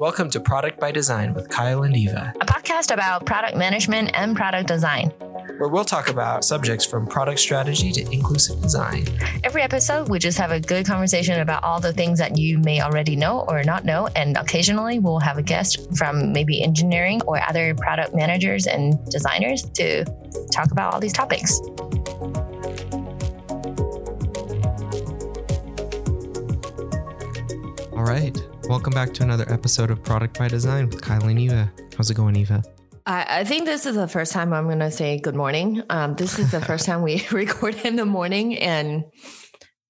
Welcome to Product by Design with Kyle and Eva, a podcast about product management and product design, where we'll talk about subjects from product strategy to inclusive design. Every episode, we just have a good conversation about all the things that you may already know or not know. And occasionally, we'll have a guest from maybe engineering or other product managers and designers to talk about all these topics. All right. Welcome back to another episode of Product by Design with Kyle and Eva. How's it going, Eva? I, I think this is the first time I'm going to say good morning. Um, this is the first time we record in the morning, and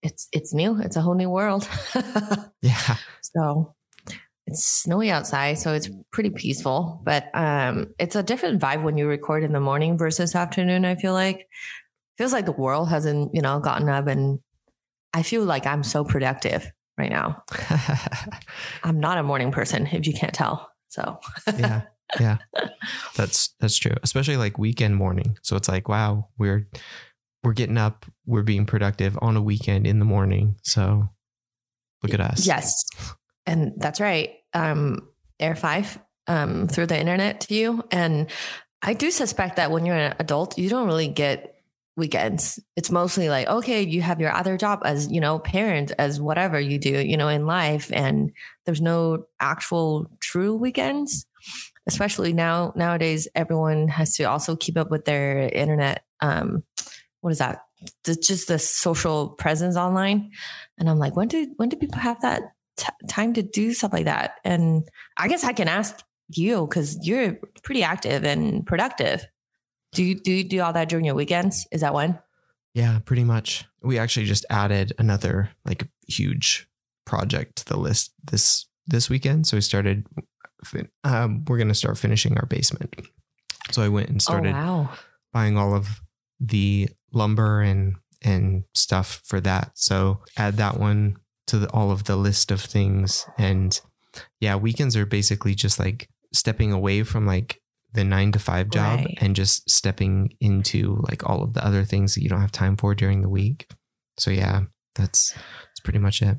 it's it's new. It's a whole new world. yeah. So it's snowy outside, so it's pretty peaceful. But um, it's a different vibe when you record in the morning versus afternoon. I feel like feels like the world hasn't you know gotten up, and I feel like I'm so productive right now. I'm not a morning person, if you can't tell. So yeah, yeah, that's that's true. Especially like weekend morning. So it's like, wow, we're we're getting up, we're being productive on a weekend in the morning. So look at us. Yes, and that's right. Um, Air five um, through the internet to you, and I do suspect that when you're an adult, you don't really get weekends. It's mostly like, okay, you have your other job as, you know, parent, as whatever you do, you know, in life. And there's no actual true weekends. Especially now, nowadays, everyone has to also keep up with their internet. Um, what is that? The, just the social presence online. And I'm like, when do when do people have that t- time to do stuff like that? And I guess I can ask you because you're pretty active and productive. Do you do you do all that during your weekends? Is that when? Yeah, pretty much. We actually just added another like huge project to the list this this weekend. So we started. Um, we're gonna start finishing our basement. So I went and oh, started oh, wow. buying all of the lumber and and stuff for that. So add that one to the, all of the list of things. And yeah, weekends are basically just like stepping away from like the nine to five job right. and just stepping into like all of the other things that you don't have time for during the week. So yeah, that's that's pretty much it.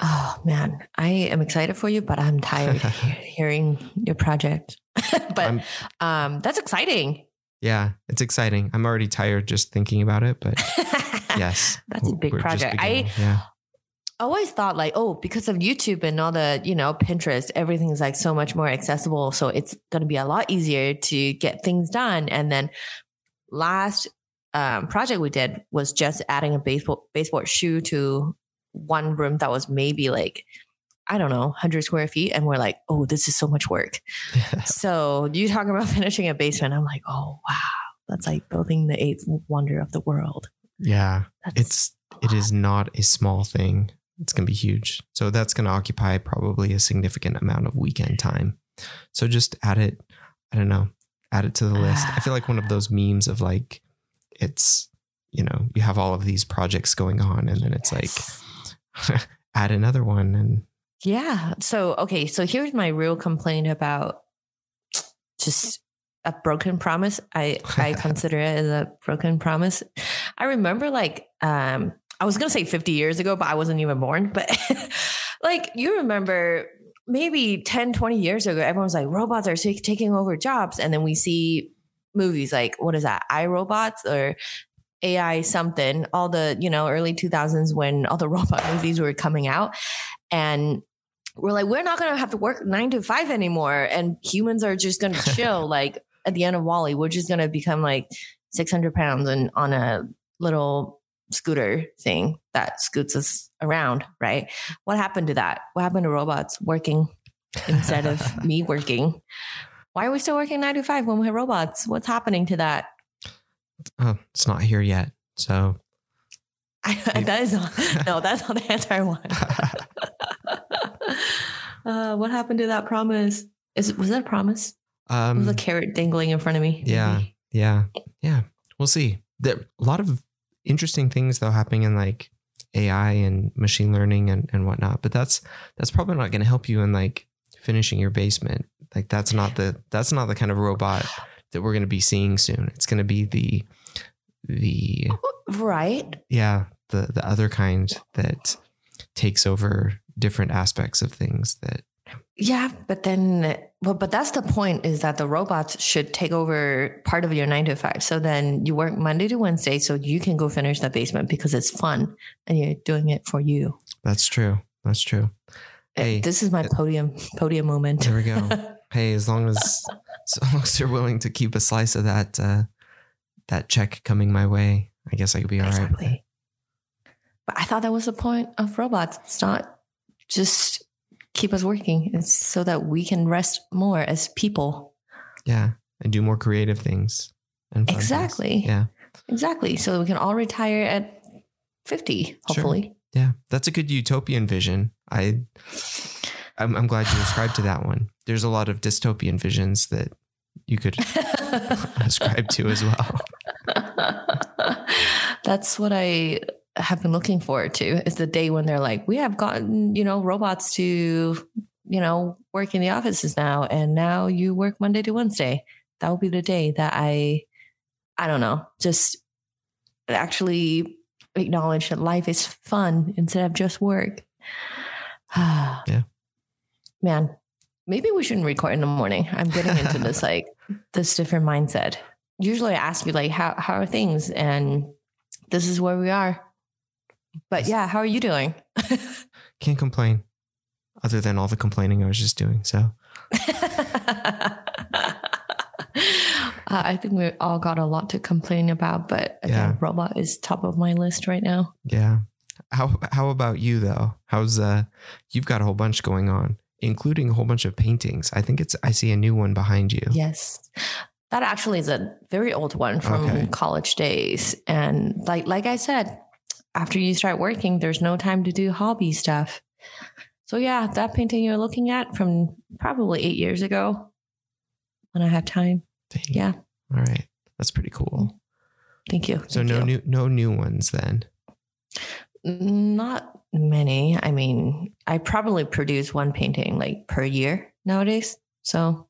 Oh man, I am excited for you, but I'm tired hearing your project. but um, that's exciting. Yeah, it's exciting. I'm already tired just thinking about it, but yes, that's a big project. I yeah always thought like, oh, because of YouTube and all the, you know, Pinterest, everything is like so much more accessible. So it's going to be a lot easier to get things done. And then last um, project we did was just adding a baseball baseball shoe to one room that was maybe like I don't know, 100 square feet. And we're like, oh, this is so much work. so you talk about finishing a basement. I'm like, oh, wow. That's like building the eighth wonder of the world. Yeah. That's it's, it is not a small thing. It's going to be huge. So that's going to occupy probably a significant amount of weekend time. So just add it, I don't know, add it to the list. I feel like one of those memes of like, it's, you know, you have all of these projects going on and then it's yes. like, add another one. And yeah. So, okay. So here's my real complaint about just a broken promise. I, I consider it as a broken promise. I remember like, um, I was going to say 50 years ago, but I wasn't even born. But like you remember maybe 10, 20 years ago, everyone's like, robots are t- taking over jobs. And then we see movies like, what is that, iRobots or AI something, all the, you know, early 2000s when all the robot movies were coming out. And we're like, we're not going to have to work nine to five anymore. And humans are just going to chill. like at the end of WALL-E, we're just going to become like 600 pounds and on a little scooter thing that scoots us around, right? What happened to that? What happened to robots working instead of me working? Why are we still working nine to five when we have robots? What's happening to that? Oh, it's not here yet. So I, that is not, no, that's not the answer I want. uh, what happened to that promise? Is was that a promise? Um, was a um, carrot dangling in front of me. Yeah, maybe. yeah, yeah. We'll see. There a lot of interesting things though happening in like AI and machine learning and, and whatnot. But that's that's probably not going to help you in like finishing your basement. Like that's not the that's not the kind of robot that we're going to be seeing soon. It's going to be the the oh, Right. yeah the the other kind that takes over different aspects of things that Yeah, but then, well, but that's the point is that the robots should take over part of your nine to five. So then you work Monday to Wednesday so you can go finish the basement because it's fun and you're doing it for you. that's true. That's true. Uh, hey, this is my uh, podium podium moment. There we go. hey, as long as as long as you're willing to keep a slice of that uh, that check coming my way, I guess I could be all right. exactly. But I thought that was the point of robots. It's not just keep us working. It's so that we can rest more as people. Yeah, and do more creative things. And fun things. Exactly. Yeah, Exactly. So we can all retire at 50, hopefully. yeah. That's a good utopian vision. I, I'm, I'm glad you ascribed to that one. There's a lot of dystopian visions that you could ascribe to as well. That's what I have been looking forward to is the day when they're like, we have gotten, you know, robots to, you know, work in the offices now. And now you work Monday to Wednesday. That will be the day that I, I don't know, just actually acknowledge that life is fun instead of just work. Yeah. Man, maybe we shouldn't record in the morning. I'm getting into this like this different mindset. Usually I ask you like how how are things and this is where we are. But yeah, how are you doing? Can't complain, other than all the complaining I was just doing. So Uh, I think we all got a lot to complain about, but Yeah. robot is top of my list right now. yeah. How how about you though? How's uh? You've got a whole bunch going on, including a whole bunch of paintings. I think it's. I see a new one behind you. Yes. That actually is a very old one from Okay. college days. And like like I said, after you start working, there's no time to do hobby stuff. So yeah, that painting you're looking at from probably eight years ago when I had time. Dang. Yeah. All right. That's pretty cool. Thank you. So Thank no you. new no new ones then. Not many. I mean, I probably produce one painting like per year nowadays. So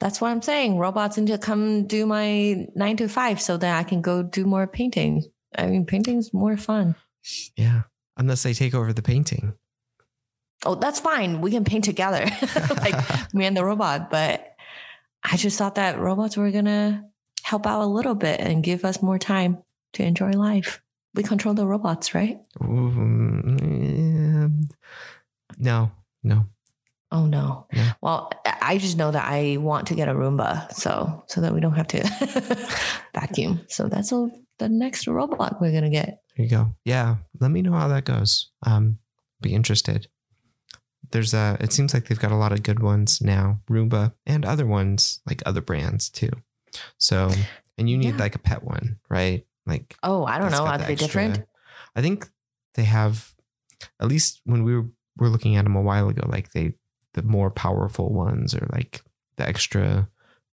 that's what I'm saying. Robots need to come do my nine to five so that I can go do more painting. I mean, painting's more fun. Yeah. Unless they take over the painting. Oh, that's fine. We can paint together, like me and the robot. But I just thought that robots were going to help out a little bit and give us more time to enjoy life. We control the robots, right? Mm. No, no. Oh no. Well, I just know that I want to get a Roomba, so so that we don't have to vacuum. So that's all the next robot we're gonna get. There you go. Yeah. Let me know how that goes. Um, be interested. There's a, it seems like they've got a lot of good ones now, Roomba and other ones, like other brands too. So, and you need Yeah. like a pet one, right? Like, Oh, I don't know. Are they extra- different? I think they have, at least when we were, were looking at them a while ago, like they, the more powerful ones or like the extra,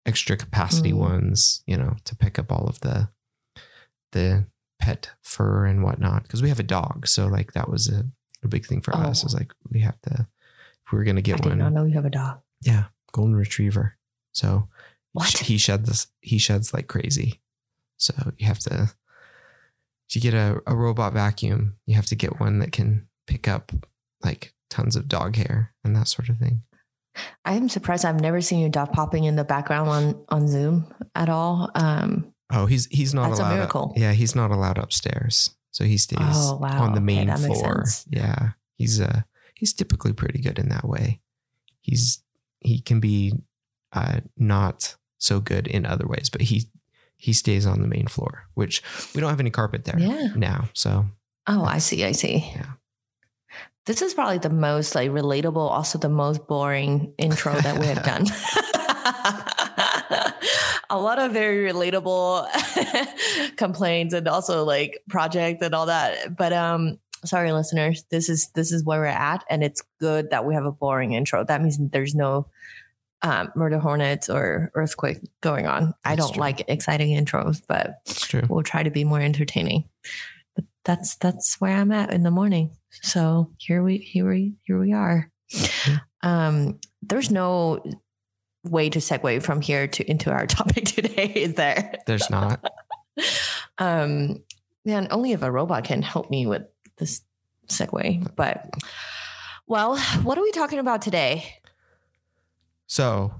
extra capacity Mm. ones, you know, to pick up all of the, the pet fur and whatnot. Cause we have a dog. So like that was a, a big thing for us. Oh. Is like, we have to, if we were going to get not one, know you have a dog. yeah, golden retriever. So What? he sheds he sheds like crazy. So you have to, you get a, a robot vacuum, you have to get one that can pick up like tons of dog hair and that sort of thing. I am surprised. I've never seen your dog popping in the background on on Zoom at all. Um, Oh, he's he's not That's a allowed. miracle. yeah, he's not allowed upstairs, so he stays Oh, wow. on the Okay, main makes floor. Yeah, he's uh he's typically pretty good in that way. He's he can be uh not so good in other ways, but he he stays on the main floor, which we don't have any carpet there Yeah. now. So oh, I see. I see. Yeah. This is probably the most like relatable, also the most boring intro that we have done. a lot of very relatable complaints and also like project and all that. But um sorry listeners, this is this is where we're at and it's good that we have a boring intro. That means there's no um, murder hornets or earthquake going on. I don't true. like exciting intros, but we'll try to be more entertaining. But that's that's where I'm at in the morning. So here we here we here we are. Yeah. Um, there's no way to segue from here to into our topic today, is there? There's not. um, man, only if a robot can help me with this segue. But well, what are we talking about today? So,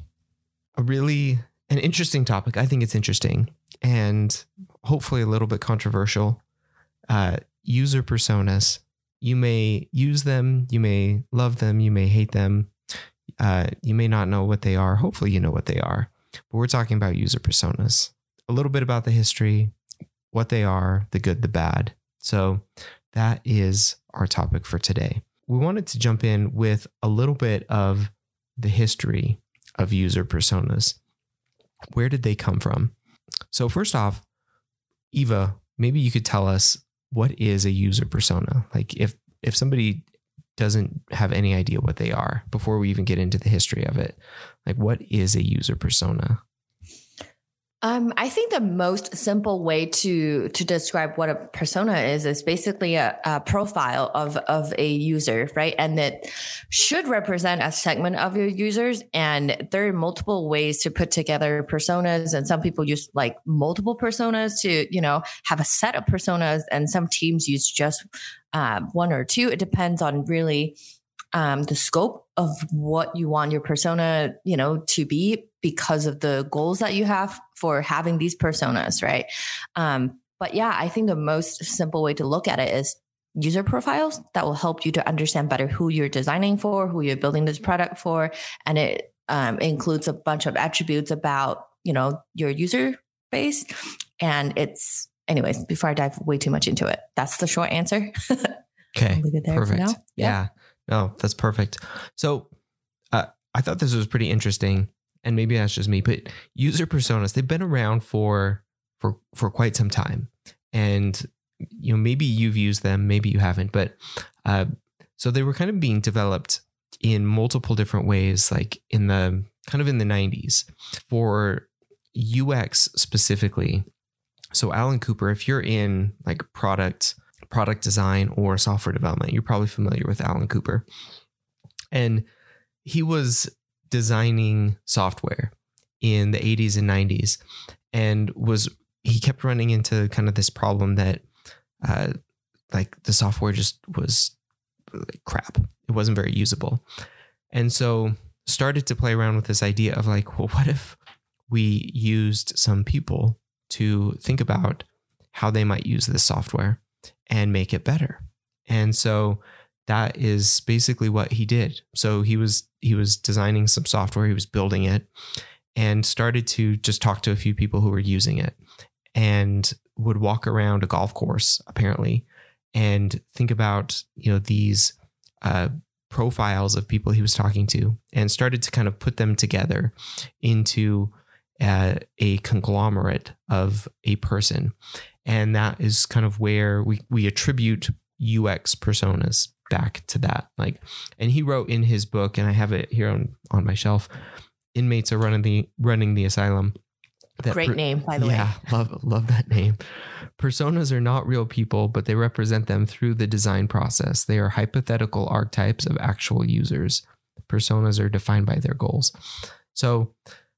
a really an interesting topic. I think it's interesting and hopefully a little bit controversial. Uh, user personas. You may use them, you may love them, you may hate them. Uh, you may not know what they are. Hopefully, you know what they are. But we're talking about user personas. A little bit about the history, what they are, the good, the bad. So, that is our topic for today. We wanted to jump in with a little bit of the history of user personas. Where did they come from? So, first off, Eva, maybe you could tell us what is a user persona? Like if if somebody doesn't have any idea what they are before we even get into the history of it, like what is a user persona? Um, I think the most simple way to to describe what a persona is is basically a, a, profile of of a user, right? And that should represent a segment of your users. And there are multiple ways to put together personas, and some people use like multiple personas to you know have a set of personas, and some teams use just uh, one or two. It depends on really um, the scope of what you want your persona, you know, to be because of the goals that you have for having these personas, right? Um, but yeah, I think the most simple way to look at it is user profiles that will help you to understand better who you're designing for, who you're building this product for, and it um, includes a bunch of attributes about you know your user base, and it's anyways. Before I dive way too much into it, that's the short answer. okay, leave it there perfect. Yeah. yeah. no, that's perfect. So uh, I thought this was pretty interesting and maybe that's just me, but user personas, they've been around for for for quite some time. And you know, maybe you've used them, maybe you haven't, but uh, so they were kind of being developed in multiple different ways, like in the kind of in the 90s for UX specifically. So Alan Cooper, if you're in like product product design or software development, you're probably familiar with Alan Cooper. And he was designing software in the 80s and 90s and was he kept running into kind of this problem that uh, like the software just was like crap. It wasn't very usable. And so started to play around with this idea of like well what if we used some people to think about how they might use this software and make it better? And so that is basically what he did. So he was he was designing some software, he was building it and started to just talk to a few people who were using it and would walk around a golf course apparently and think about, you know, these uh, profiles of people he was talking to and started to kind of put them together into uh, a conglomerate of a person. And that is kind of where we, we attribute UX personas back to that. Like, and he wrote in his book, and I have it here on on my shelf. Inmates are running the running the asylum. That Great per, name, by the yeah, way. Yeah, love love that name. Personas are not real people, but they represent them through the design process. They are hypothetical archetypes of actual users. Personas are defined by their goals. So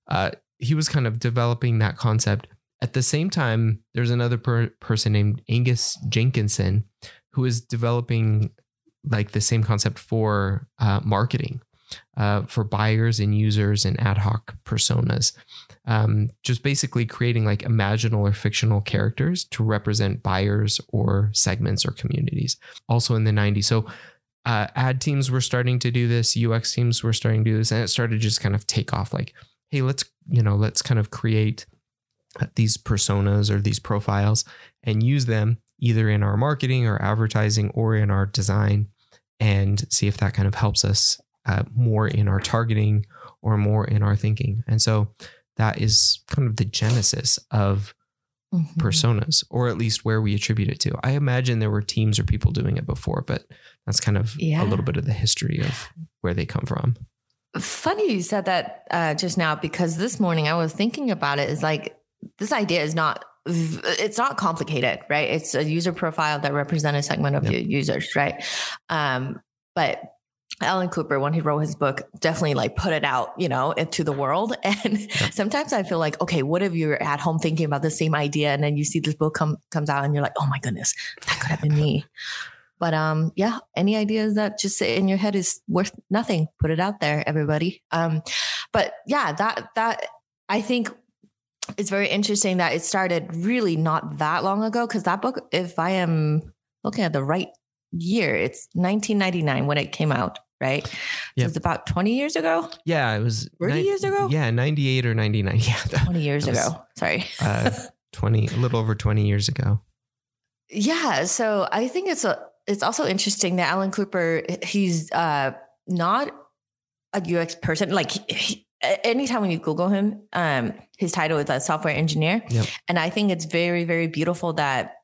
uh, he was kind of developing that concept. At the same time, there's another per- person named Angus Jenkinson who is developing like the same concept for uh, marketing, uh, for buyers and users and ad hoc personas. Um, just basically creating like imaginal or fictional characters to represent buyers or segments or communities. Also in the 90s. So uh, ad teams were starting to do this, UX teams were starting to do this, and it started to just kind of take off like, hey, let's, you know, let's kind of create these personas or these profiles and use them either in our marketing or advertising or in our design and see if that kind of helps us uh, more in our targeting or more in our thinking. And so that is kind of the genesis of mm-hmm. personas, or at least where we attribute it to. I imagine there were teams or people doing it before, but that's kind of yeah. a little bit of the history of where they come from. Funny you said that uh, just now because this morning I was thinking about it. Is like this idea is not it's not complicated, right? It's a user profile that represents a segment of yep. users, right? Um, but Alan Cooper, when he wrote his book, definitely like put it out, you know, into the world. And yeah. sometimes I feel like, okay, what if you're at home thinking about the same idea and then you see this book come comes out and you're like, oh my goodness, that could have been me. But um, yeah, any ideas that just sit in your head is worth nothing. Put it out there, everybody. Um, but yeah, that that I think it's very interesting that it started really not that long ago because that book, if I am looking at the right year, it's 1999 when it came out right? Yep. So it's about 20 years ago. Yeah, it was 30 ni- years ago. Yeah, 98 or 99. Yeah, that, 20 years ago. Was, Sorry. uh, 20, a little over 20 years ago. Yeah, so I think it's a it's also interesting that Alan Cooper he's uh not a UX person like he, anytime when you google him um his title is a software engineer yep. and i think it's very very beautiful that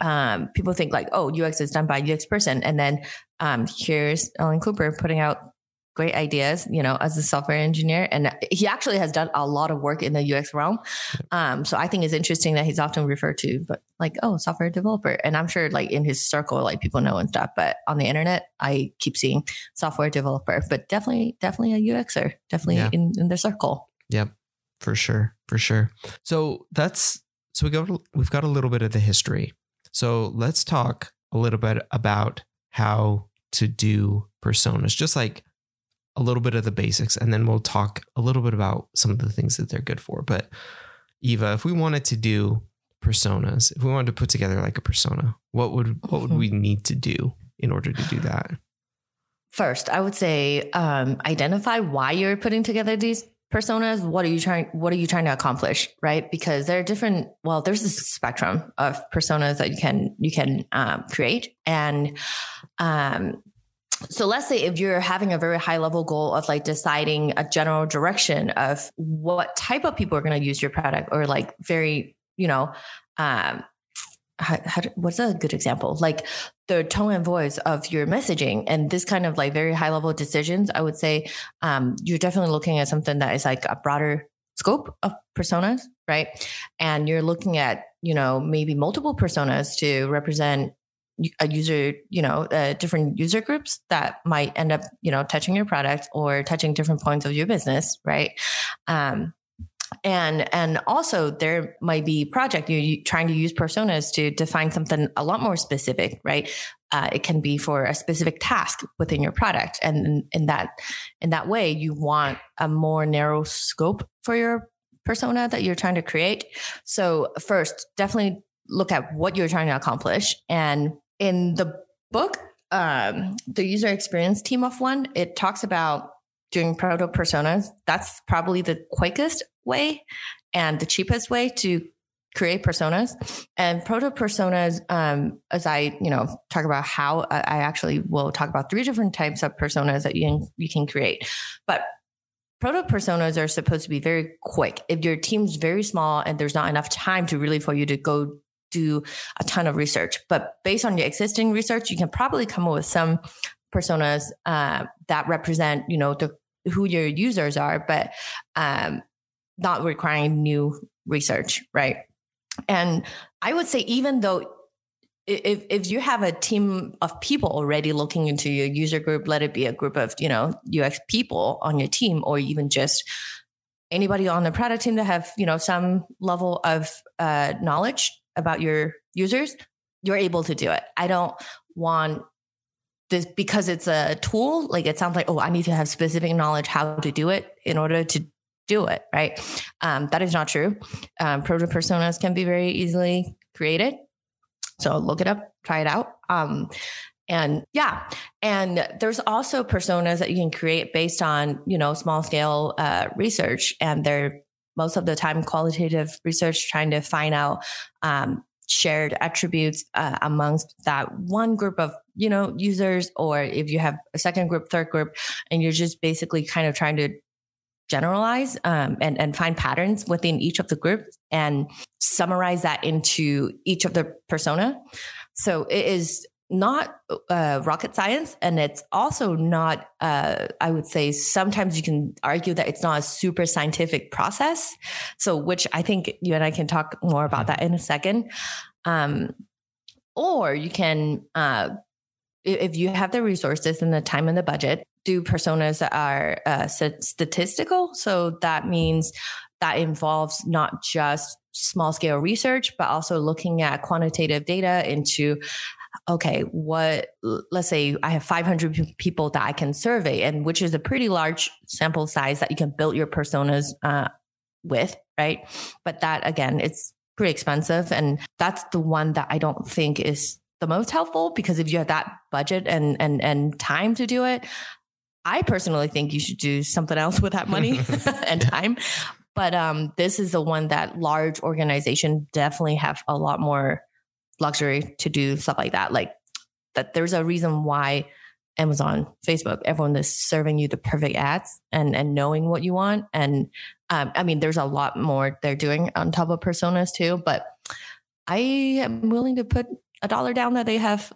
um, people think like, oh, UX is done by UX person, and then um, here's Alan Cooper putting out great ideas, you know, as a software engineer, and he actually has done a lot of work in the UX realm. Um, so I think it's interesting that he's often referred to, but like, oh, software developer, and I'm sure like in his circle, like people know and stuff. But on the internet, I keep seeing software developer, but definitely, definitely a UXer, definitely yeah. in in the circle. Yep, for sure, for sure. So that's so we go. We've got a little bit of the history so let's talk a little bit about how to do personas, just like a little bit of the basics, and then we'll talk a little bit about some of the things that they're good for. But Eva, if we wanted to do personas, if we wanted to put together like a persona, what would what would we mm-hmm. need to do in order to do that? First, I would say um, identify why you're putting together these personas what are you trying what are you trying to accomplish right because there are different well there's a spectrum of personas that you can you can um, create and um, so let's say if you're having a very high level goal of like deciding a general direction of what type of people are going to use your product or like very you know um, how, how, what's a good example? Like the tone and voice of your messaging and this kind of like very high level decisions. I would say um, you're definitely looking at something that is like a broader scope of personas, right? And you're looking at you know maybe multiple personas to represent a user, you know, uh, different user groups that might end up, you know, touching your product or touching different points of your business, right? Um, and and also there might be project you trying to use personas to define something a lot more specific right? Uh, it can be for a specific task within your product. And in, in that in that way you want a more narrow scope for your persona that you're trying to create. So first definitely look at what you're trying to accomplish and in the book um, the user experience team of one it talks about doing proto personas. That's probably the quickest way and the cheapest way to create personas. And proto personas um, as i you know talk about how i actually will talk about three different types of personas that you can, you can create. But proto personas are supposed to be very quick. If your team's very small and there's not enough time to really for you to go do a ton of research but based on your existing research you can probably come up with some personas uh, that represent you know the who your users are but um, not requiring new research, right? And I would say, even though if, if you have a team of people already looking into your user group, let it be a group of, you know, UX people on your team, or even just anybody on the product team that have, you know, some level of uh, knowledge about your users, you're able to do it. I don't want this because it's a tool. Like it sounds like, oh, I need to have specific knowledge how to do it in order to do it, right? Um, that is not true. Um, proto personas can be very easily created. So look it up, try it out. Um, and yeah, and there's also personas that you can create based on, you know, small scale uh, research. And they're most of the time qualitative research trying to find out um, shared attributes uh, amongst that one group of you know users or if you have a second group third group and you're just basically kind of trying to generalize um, and, and find patterns within each of the groups and summarize that into each of the persona. So it is not uh, rocket science, and it's also not. Uh, I would say sometimes you can argue that it's not a super scientific process. So, which I think you and I can talk more about that in a second. Um, or you can uh, if you have the resources and the time and the budget, do personas that are uh, statistical. So that means that involves not just small scale research, but also looking at quantitative data into okay, what, let's say I have 500 people that I can survey, and which is a pretty large sample size that you can build your personas uh, with, right? But that again, it's pretty expensive. And that's the one that I don't think is the most helpful because if you have that budget and and and time to do it, I personally think you should do something else with that money and time. But um, this is the one that large organization definitely have a lot more luxury to do stuff like that. Like that, there's a reason why Amazon, Facebook, everyone is serving you the perfect ads and and knowing what you want. And um, I mean, there's a lot more they're doing on top of personas too. But I am willing to put a dollar down that they have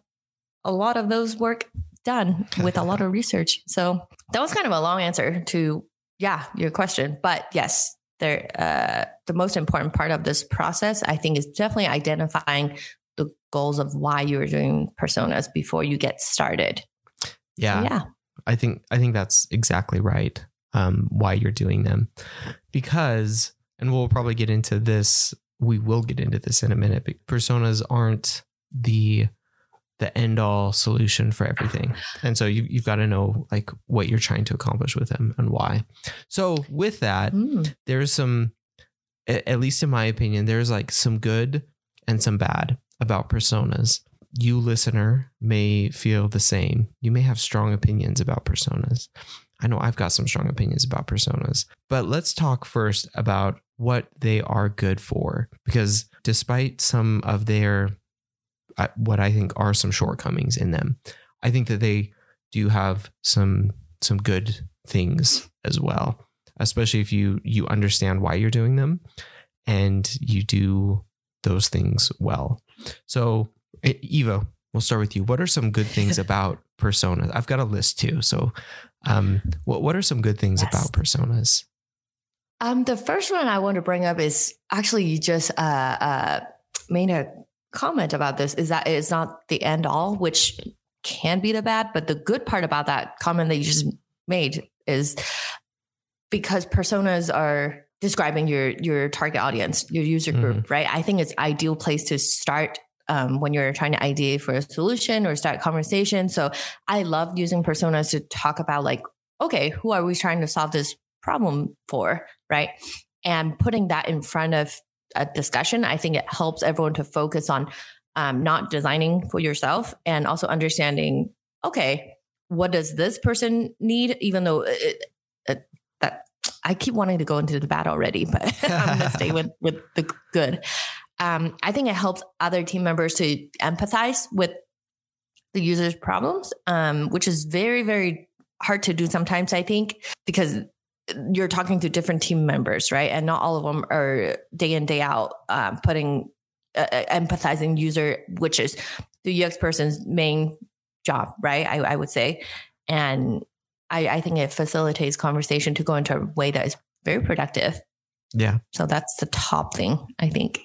a lot of those work done with a lot of research. So that was kind of a long answer to yeah your question, but yes, there uh, the most important part of this process I think is definitely identifying goals of why you're doing personas before you get started. Yeah, so, yeah. I think I think that's exactly right. Um, why you're doing them, because and we'll probably get into this. We will get into this in a minute. But personas aren't the the end all solution for everything. And so you, you've got to know like what you're trying to accomplish with them and why. So with that, mm. there's some, at least in my opinion, there's like some good and some bad about personas. You listener may feel the same. You may have strong opinions about personas. I know I've got some strong opinions about personas, but let's talk first about what they are good for because despite some of their uh, what I think are some shortcomings in them. I think that they do have some some good things as well, especially if you you understand why you're doing them and you do those things well. So, Eva, we'll start with you. What are some good things about personas? I've got a list too. So, um, what what are some good things yes. about personas? Um, the first one I want to bring up is actually you just uh, uh, made a comment about this is that it's not the end all, which can be the bad. But the good part about that comment that you just made is because personas are describing your your target audience, your user group, mm-hmm. right? I think it's ideal place to start um, when you're trying to ideate for a solution or start conversation. So I love using personas to talk about like, okay, who are we trying to solve this problem for, right? And putting that in front of a discussion, I think it helps everyone to focus on um, not designing for yourself and also understanding, okay, what does this person need? Even though it, it, that I keep wanting to go into the bad already, but I'm to stay with with the good. Um, I think it helps other team members to empathize with the user's problems, um, which is very very hard to do sometimes. I think because you're talking to different team members, right? And not all of them are day in day out um, putting uh, uh empathizing user, which is the UX person's main job, right? I, I would say, and I, I think it facilitates conversation to go into a way that is very productive. Yeah. So that's the top thing, I think.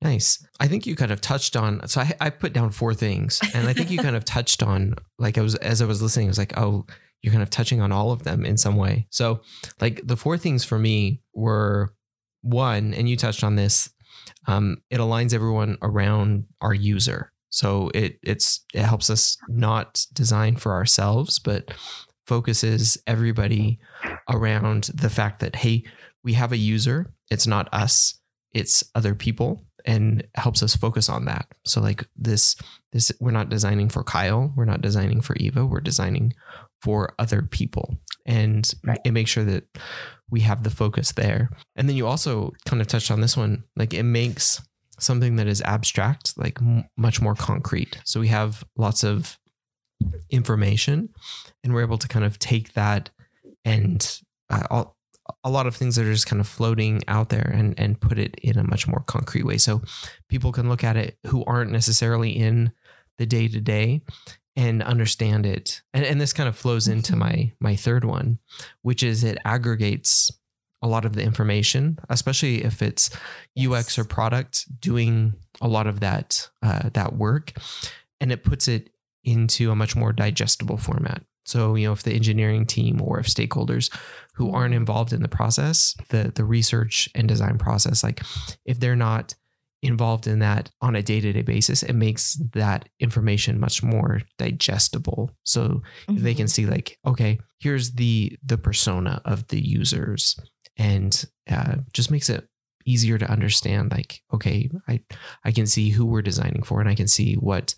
Nice. I think you kind of touched on. So I, I put down four things, and I think you kind of touched on. Like I was as I was listening, I was like, oh, you're kind of touching on all of them in some way. So, like the four things for me were one, and you touched on this. Um, it aligns everyone around our user, so it it's it helps us not design for ourselves, but focuses everybody around the fact that hey, we have a user. It's not us. It's other people and helps us focus on that. So like this this we're not designing for Kyle, we're not designing for Eva, we're designing for other people. And right. it makes sure that we have the focus there. And then you also kind of touched on this one, like it makes something that is abstract like m- much more concrete. So we have lots of information and we're able to kind of take that and uh, all, a lot of things that are just kind of floating out there and and put it in a much more concrete way so people can look at it who aren't necessarily in the day to day and understand it. And, and this kind of flows into my mm-hmm. my third one, which is it aggregates a lot of the information, especially if it's yes. UX or product doing a lot of that uh, that work, and it puts it into a much more digestible format. So, you know, if the engineering team or if stakeholders who aren't involved in the process, the the research and design process, like if they're not involved in that on a day-to-day basis, it makes that information much more digestible. So mm-hmm. they can see like, okay, here's the the persona of the users and uh, just makes it easier to understand like okay i i can see who we're designing for and i can see what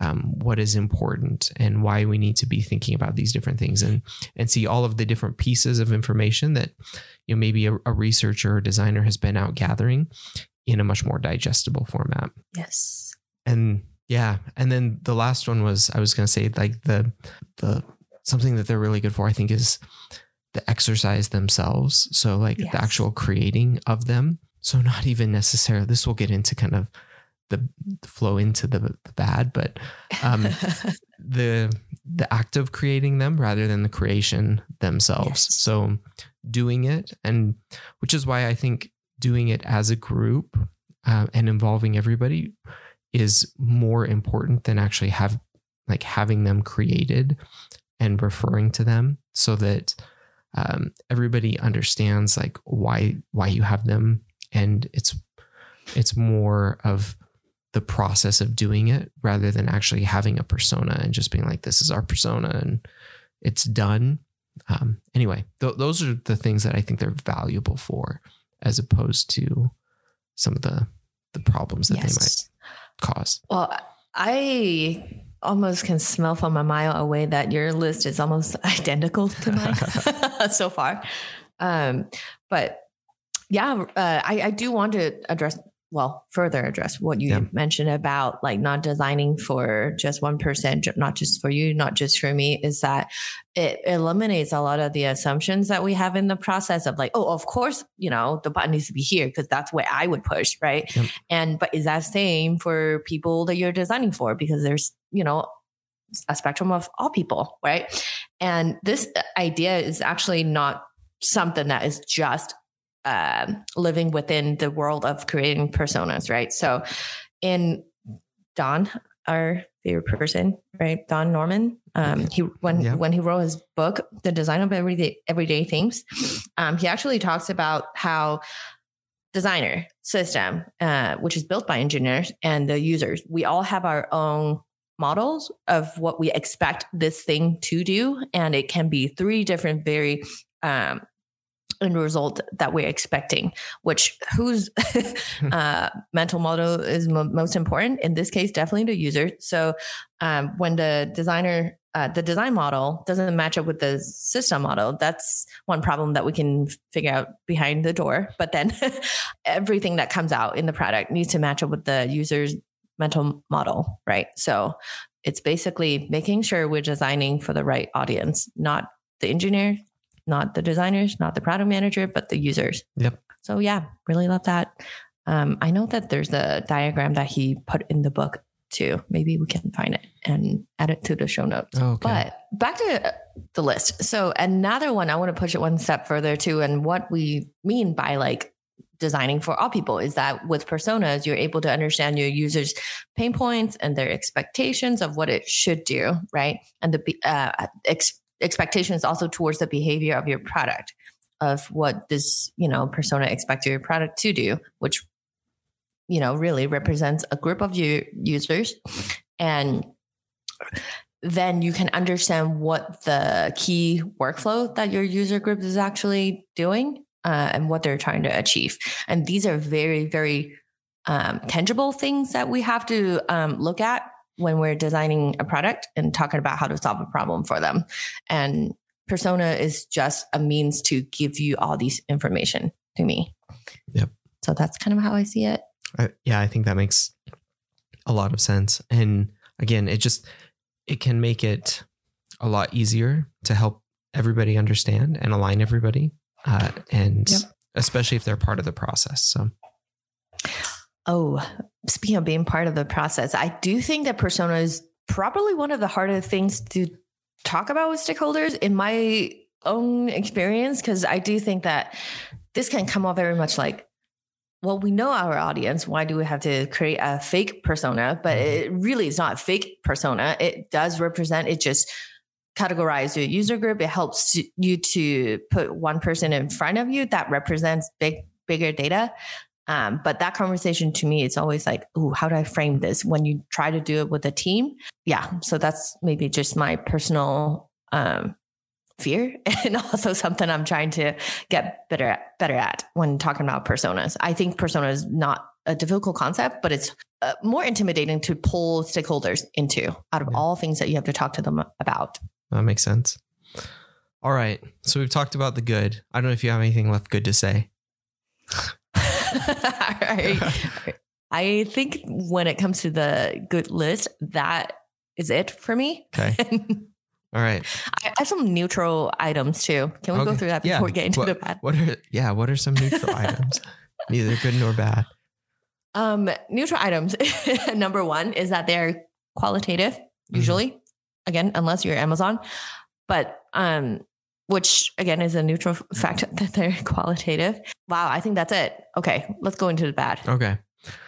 um, what is important and why we need to be thinking about these different things and and see all of the different pieces of information that you know maybe a, a researcher or designer has been out gathering in a much more digestible format. Yes. And yeah and then the last one was i was going to say like the the something that they're really good for i think is the exercise themselves. So like yes. the actual creating of them. So not even necessarily this will get into kind of the, flow into the, the bad, but um, the the act of creating them rather than the creation themselves. Yes. So doing it, and which is why I think doing it as a group uh, and involving everybody is more important than actually have like having them created and referring to them so that um, everybody understands like why why you have them and it's it's more of the process of doing it rather than actually having a persona and just being like, this is our persona and it's done. Um, anyway, th- those are the things that I think they're valuable for, as opposed to some of the the problems that yes. they might cause. Well, I almost can smell from a mile away that your list is almost identical to mine so far. Um, but yeah, uh, I, I do want to address well further address what you yeah. mentioned about like not designing for just one person not just for you not just for me is that it eliminates a lot of the assumptions that we have in the process of like oh of course you know the button needs to be here because that's where i would push right yeah. and but is that same for people that you're designing for because there's you know a spectrum of all people right and this uh, idea is actually not something that is just uh, living within the world of creating personas, right? So, in Don, our favorite person, right, Don Norman, um, he when when he wrote his book, The Design of Everyday Everyday Things, um, he actually talks about how designer system, uh, which is built by engineers and the users, we all have our own models of what we expect this thing to do, and it can be three different very um, end result that we're expecting, which whose uh, mental model is mo- most important? In this case, definitely the user. So um, when the designer, uh, the design model doesn't match up with the system model, that's one problem that we can figure out behind the door. But then everything that comes out in the product needs to match up with the user's mental model, right? So it's basically making sure we're designing for the right audience, not the engineer, not the designers, not the product manager, but the users. Yep. So yeah, really love that. Um, I know that there's a diagram that he put in the book too. Maybe we can find it and add it to the show notes. Oh, okay. But back to the list. So another one, I want to push it one step further too. And what we mean by like designing for all people is that with personas, you're able to understand your users' pain points and their expectations of what it should do, right? And the uh, ex- expectations also towards the behavior of your product of what this you know persona expects your product to do which you know really represents a group of your users. And then you can understand what the key workflow that your user group is actually doing uh, and what they're trying to achieve. And these are very very um, tangible things that we have to um, look at when we're designing a product and talking about how to solve a problem for them. And persona is just a means to give you all these information to me. Yep. So that's kind of how I see it. I, yeah, I think that makes a lot of sense. And again, it just it can make it a lot easier to help everybody understand and align everybody, uh, and yep. especially if they're part of the process. So. Oh, speaking of being part of the process, I do think that persona is probably one of the hardest things to talk about with stakeholders in my own experience, because I do think that this can come off very much like well, we know our audience. Why do we have to create a fake persona? But Mm-hmm. it really is not a fake persona. It does represent, it just categorize your user group. It helps you to put one person in front of you that represents big, bigger data. Um, but that conversation to me, it's always like, oh, how do I frame this when you try to do it with a team? Yeah. So that's maybe just my personal um, fear and also something I'm trying to get better at, better at when talking about personas. I think persona is not a difficult concept, but it's uh, more intimidating to pull stakeholders into out of Yeah. all things that you have to talk to them about. That makes sense. All right. So we've talked about the good. I don't know if you have anything left good to say. I, I think when it comes to the good list, that is it for me. Okay. All right. I have some neutral items too. Can we go through that Yeah. before we get into the bad? What are yeah, what are some neutral items? Neither good nor bad. Um, neutral items. Number one is that they're qualitative, Mm-hmm. usually. Again, unless you're Amazon, but um, which again is a neutral mm-hmm. fact that they're qualitative. Wow, I think that's it. Okay, let's go into the bad. Okay.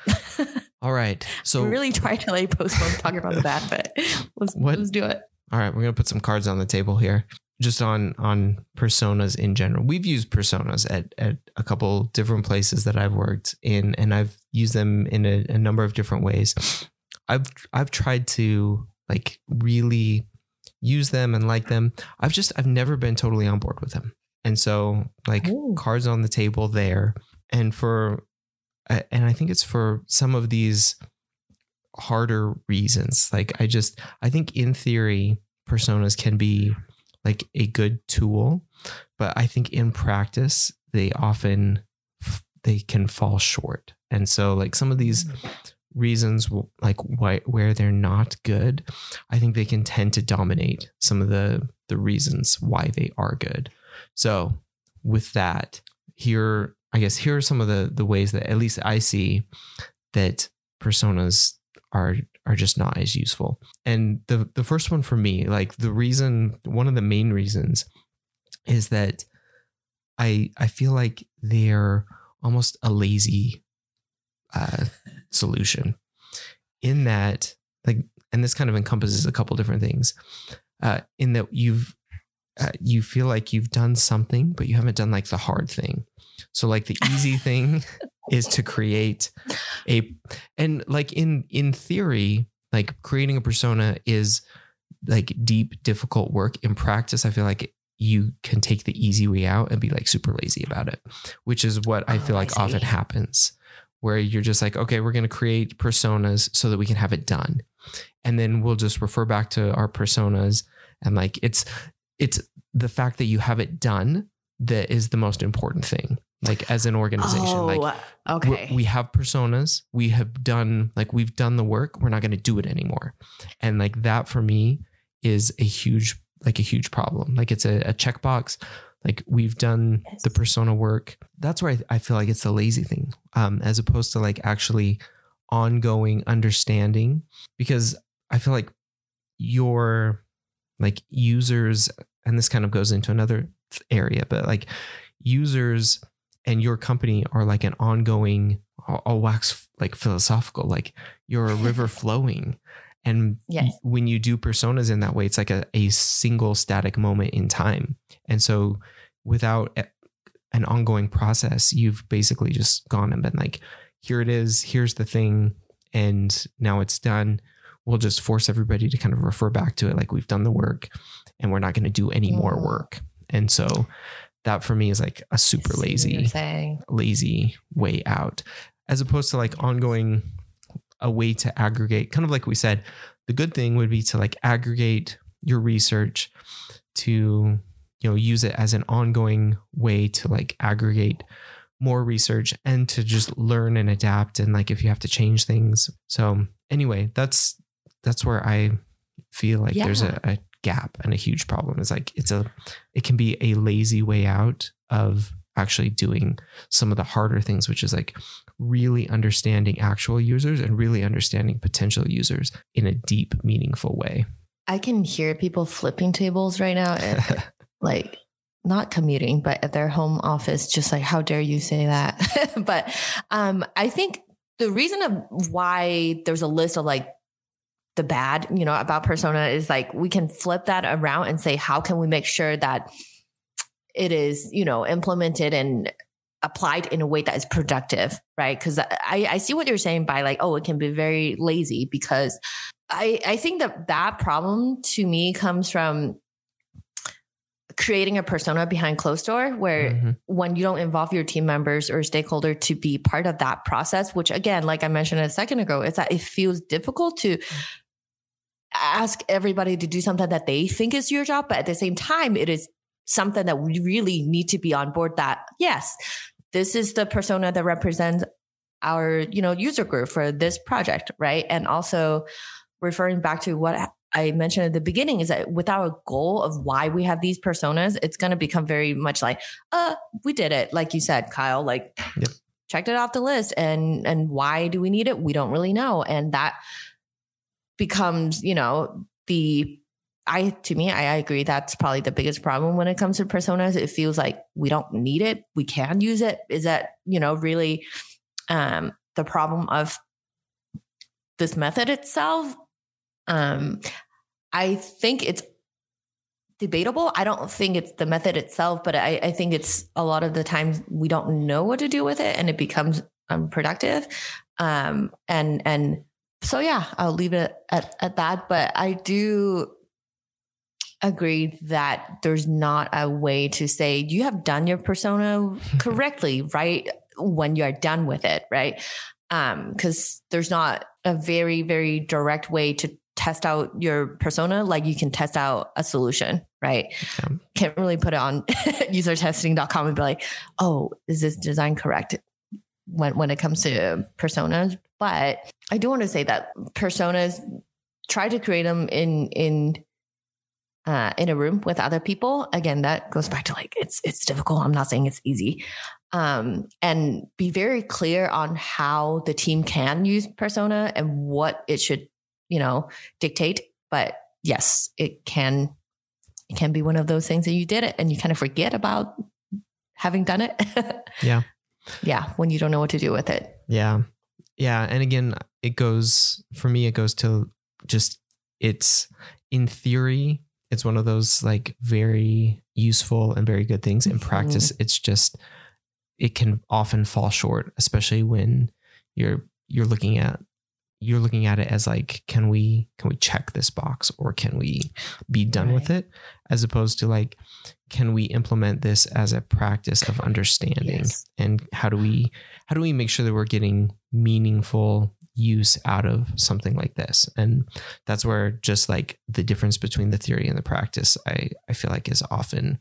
All right. So we really tried to like postpone talking about the bad, but let's What- let's do it. All right, we're gonna put some cards on the table here, just on on personas in general. We've used personas at at a couple different places that I've worked in, and I've used them in a, a number of different ways. I've I've tried to like really use them and like them. I've just I've never been totally on board with them, and so like Ooh. cards on the table there, and for and I think it's for some of these harder reasons. Like I just I think in theory personas can be like a good tool, but I think in practice they often they can fall short. And so like some of these mm. Reasons like why where they're not good, I think they can tend to dominate some of the the reasons why they are good. So with that, here I guess here are some of the the ways that at least I see that personas are are just not as useful. And the the first one for me, like the reason one of the main reasons is that I I feel like they're almost a lazy uh, solution. In that like and this kind of encompasses a couple different things uh, in that you've uh, you feel like you've done something but you haven't done like the hard thing. So like the easy thing is to create a and like in in theory like creating a persona is like deep difficult work. In practice i feel like you can take the easy way out and be like super lazy about it which is what i Oh, feel I like often happens where you're just like okay we're going to create personas so that we can have it done. And then we'll just refer back to our personas and like it's it's the fact that you have it done that is the most important thing like as an organization. Like Oh, we're- okay. we have personas. We have done like we've done the work. We're not going to do it anymore. And like that for me is a huge like a huge problem. Like it's a, a checkbox like we've done Yes. the persona work that's where I, I feel like it's the lazy thing um as opposed to like actually ongoing understanding because i feel like your like users and this kind of goes into another area but like users and your company are like an ongoing I'll, I'll wax like philosophical like you're a river flowing and Yes. when you do personas in that way it's like a, a single static moment in time. And so without an ongoing process you've basically just gone and been like here it is here's the thing and now it's done. We'll just force everybody to kind of refer back to it like we've done the work and we're not going to do any more Mm. work. And so that for me is like a super I see what lazy lazy way out. As opposed to like ongoing a way to aggregate kind of like we said the good thing would be to like aggregate your research to you know use it as an ongoing way to like aggregate more research and to just learn and adapt and like if you have to change things. So anyway that's that's where i feel like there's a, a gap and a huge problem. Is like it's a it can be a lazy way out of actually doing some of the harder things which is like really understanding actual users and really understanding potential users in a deep meaningful way I can hear people flipping tables right now. And, like not commuting, but at their home office, just like, how dare you say that? but um, I think the reason of why there's a list of like the bad, you know, about persona is like we can flip that around and say, how can we make sure that it is, you know, implemented and applied in a way that is productive, right? Because I, I see what you're saying by like, oh, it can be very lazy because I, I think that that problem to me comes from creating a persona behind closed door where mm-hmm. when you don't involve your team members or stakeholder to be part of that process which again like i mentioned a second ago it's that it feels difficult to ask everybody to do something that they think is your job but at the same time it is something that we really need to be on board that yes this is the persona that represents our you know user group for this project right and also referring back to what I mentioned at the beginning is that without a goal of why we have these personas, it's going to become very much like, uh, we did it. Like you said, Kyle, like yep. checked it off the list and, and why do we need it? We don't really know. And that becomes, you know, the, I, to me, I, I agree. That's probably the biggest problem when it comes to personas. It feels like we don't need it. We can use it. Is that, you know, really, um, the problem of this method itself um, I think it's debatable. I don't think it's the method itself, but I, I, think it's a lot of the times we don't know what to do with it and it becomes unproductive. Um, and, and so, yeah, I'll leave it at, at that. But I do agree that there's not a way to say you have done your persona correctly, right? When you're done with it, right? Um, cause there's not a very, very direct way to test out your persona like you can test out a solution, right? Yeah. Can't really put it on usertesting.com and be like, oh, is this design correct? When, when it comes to personas. But I do want to say that personas try to create them in, in, uh, in a room with other people. Again, that goes back to like, it's, it's difficult. I'm not saying it's easy. Um, and be very clear on how the team can use persona and what it should you know, dictate. But yes, it can it can be one of those things that you did it and you kind of forget about having done it. yeah. Yeah. When you don't know what to do with it. Yeah. Yeah. And again, it goes for me, it goes to just it's in theory, it's one of those like very useful and very good things. In mm-hmm. practice, it's just it can often fall short, especially when you're you're looking at you're looking at it as like can we can we check this box or can we be done right. with it as opposed to like can we implement this as a practice of understanding yes. and how do we how do we make sure that we're getting meaningful use out of something like this and that's where just like the difference between the theory and the practice i i feel like is often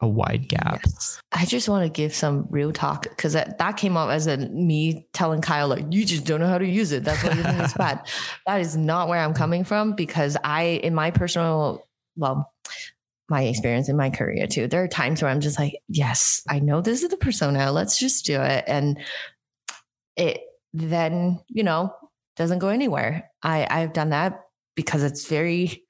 a wide gap yes. i just want to give some real talk because that, that came up as a me telling kyle like you just don't know how to use it that's why you think it's bad that is not where i'm coming from because i in my personal well my experience in my career too. There are times where I'm just like, yes, I know this is the persona. Let's just do it. And it then, you know, doesn't go anywhere. I, I've done that because it's very,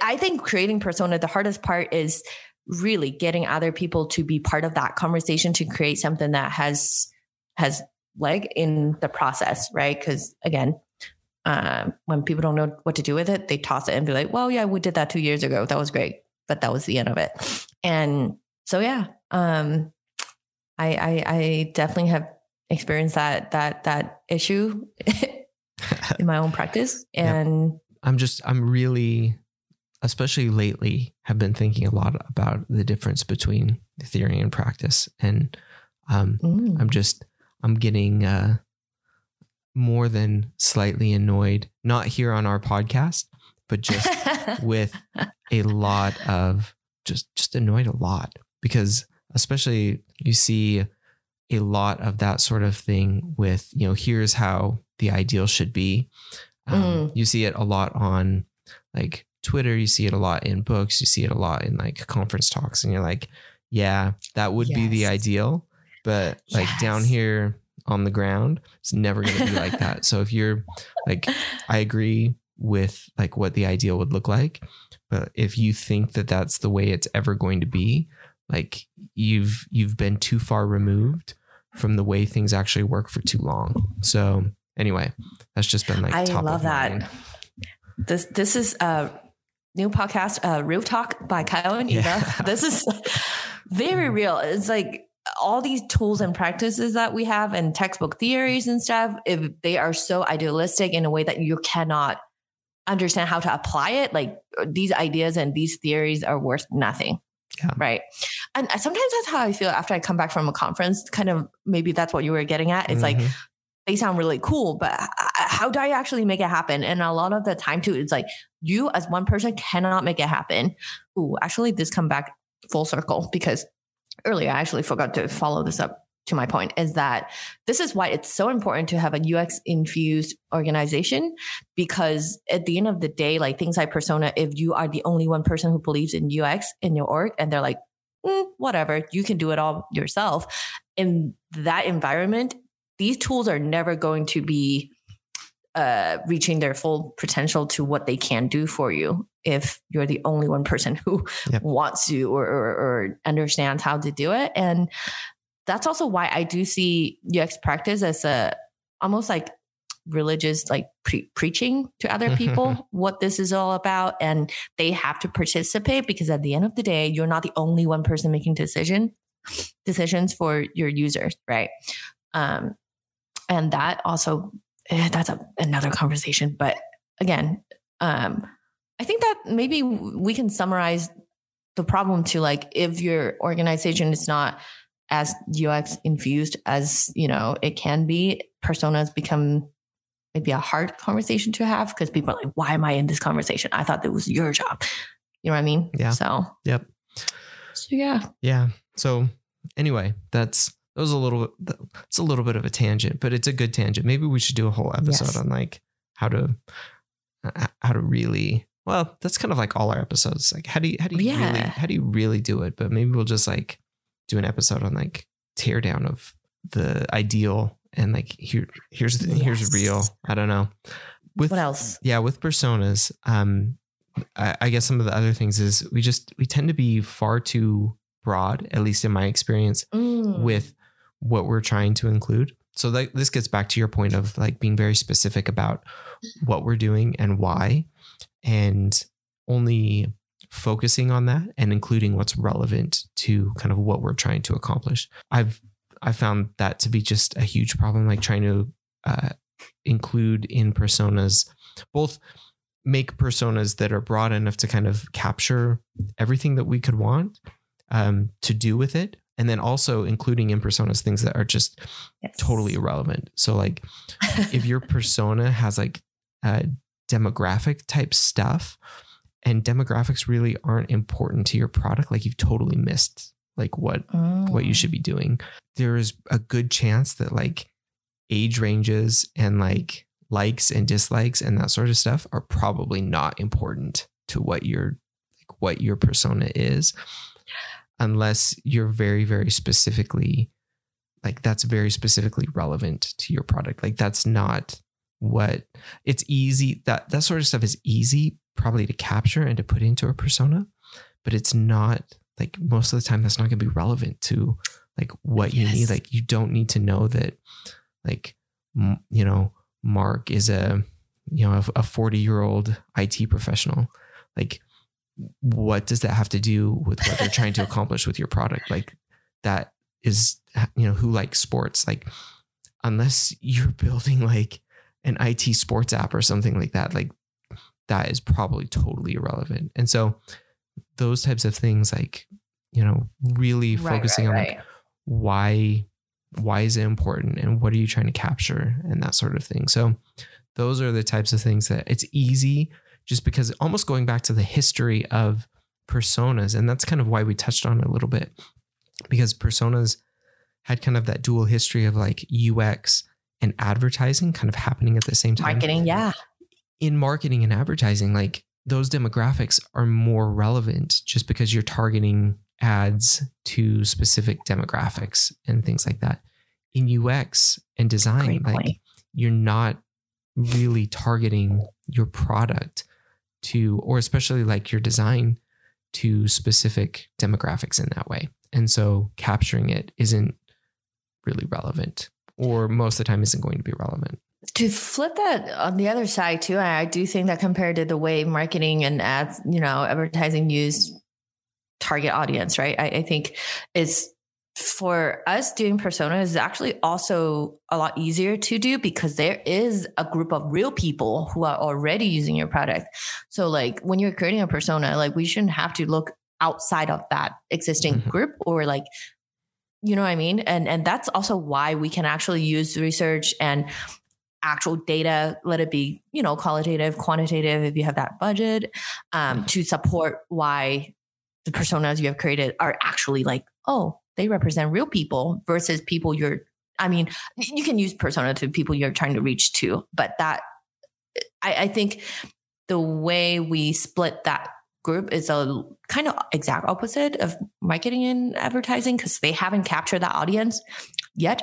I think creating persona, the hardest part is really getting other people to be part of that conversation to create something that has, has leg in the process, right? Because again, um, when people don't know what to do with it, they toss it and be like, well, yeah, we did that two years ago. That was great. But that was the end of it. And so, yeah, um, I, I, I definitely have experience that that that issue in my own practice. And i'm just i'm really especially lately have been thinking a lot about the difference between theory and practice. And um, mm. i'm just i'm getting uh, more than slightly annoyed not here on our podcast but just with a lot of just just annoyed a lot because especially you see a lot of that sort of thing with, you know, here's how the ideal should be. Um, mm. You see it a lot on like Twitter, you see it a lot in books, you see it a lot in like conference talks, and you're like, yeah, that would yes. be the ideal. But like yes. down here on the ground, it's never going to be like that. So if you're like, I agree with like what the ideal would look like. But if you think that that's the way it's ever going to be, like you've you've been too far removed from the way things actually work for too long. So anyway, that's just been like I love that. mind. This this is a new podcast, uh, Real Talk by Kyle and Eva. Yeah. This is very real. It's like all these tools and practices that we have and textbook theories and stuff, if they are so idealistic in a way that you cannot understand how to apply it, like these ideas and these theories are worth nothing. Yeah. Right. And sometimes that's how I feel after I come back from a conference. Kind of maybe that's what you were getting at. It's like Mhm. they sound really cool, but how do I actually make it happen? And a lot of the time too, it's like you as one person cannot make it happen. Ooh, actually, this come back full circle because earlier I actually forgot to follow this up to my point is that this is why it's so important to have a UX infused organization because at the end of the day, like things like persona, if you are the only one person who believes in UX in your org and they're like, "Mm, whatever, you can do it all yourself. In that environment, these tools are never going to be uh, reaching their full potential to what they can do for you if you're the only one person who Yep. wants to or, or, or understands how to do it. And that's also why I do see UX practice as a almost like religious like pre- preaching to other people what this is all about and they have to participate because at the end of the day you're not the only one person making decision decisions for your users right? Um and that also eh, that's a, another conversation but again um i think that maybe we can summarize the problem to like if your organization is not as ux infused as you know it can be personas become maybe a hard conversation to have because people are like why am i in this conversation i thought that was your job you know what i mean Yeah. so Yep. so yeah Yeah. So anyway, that's that was a little it's a little bit of a tangent, but it's a good tangent. Maybe we should do a whole episode Yes. on like how to uh, how to really well, that's kind of like all our episodes. Like how do you how do you really how do you really do it? But maybe we'll just like do an episode on like teardown of the ideal and like here here's the, here's real. I don't know. With what else yeah with personas um I, I guess some of the other things is we just we tend to be far too broad at least in my experience Mm. with what we're trying to include so that this gets back to your point of like being very specific about what we're doing and why and only focusing on that and including what's relevant to kind of what we're trying to accomplish i've i found that to be just a huge problem like trying to uh, include in personas both make personas that are broad enough to kind of capture everything that we could want um, to do with it and then also including in personas things that are just Yes. totally irrelevant so like if your persona has like uh, demographic type stuff and demographics really aren't important to your product. Like you've totally missed like what what you Mm. should be doing. There is a good chance that like age ranges and like likes and dislikes and that sort of stuff are probably not important to what your like what your persona is unless you're very very specifically like that's very specifically relevant to your product. Like that's not what it's easy that that sort of stuff is easy probably to capture and to put into a persona but it's not like most of the time that's not going to be relevant to like what you need. Like you don't need to know that like m- you know mark is a you know a 40 year old it professional. Like what does that have to do with what they're trying to accomplish with your product? Like that is you know who likes sports? Like unless you're building like an IT sports app or something like that like that is probably totally irrelevant. And so those types of things like you know really Right, focusing right, on like why why is it important and what are you trying to capture and that sort of thing. So those are the types of things that it's easy just because almost going back to the history of personas and that's kind of why we touched on it a little bit because personas had kind of that dual history of like UX and advertising kind of happening at the same time. Marketing yeah in marketing and advertising, like those demographics are more relevant just because you're targeting ads to specific demographics and things like that. In UX and design, great like point you're not really targeting your product to, or especially like your design to specific demographics in that way. And so capturing it isn't really relevant or most of the time isn't going to be relevant. To flip that on the other side too, I do think that compared to the way marketing and ads, you know, advertising use target audience, right? I, I think it's for us doing persona is actually also a lot easier to do because there is a group of real people who are already using your product. So like when you're creating a persona, like we shouldn't have to look outside of that existing mm-hmm. group or like you know what I mean? And and that's also why we can actually use research and actual data, let it be, you know, qualitative, quantitative, if you have that budget, um, mm-hmm. to support why the personas you have created are actually like, oh, they represent real people versus people you're I mean, you can use persona to people you're trying to reach to, but that I, I think the way we split that group is a kind of exact opposite of marketing and advertising because they haven't captured that audience yet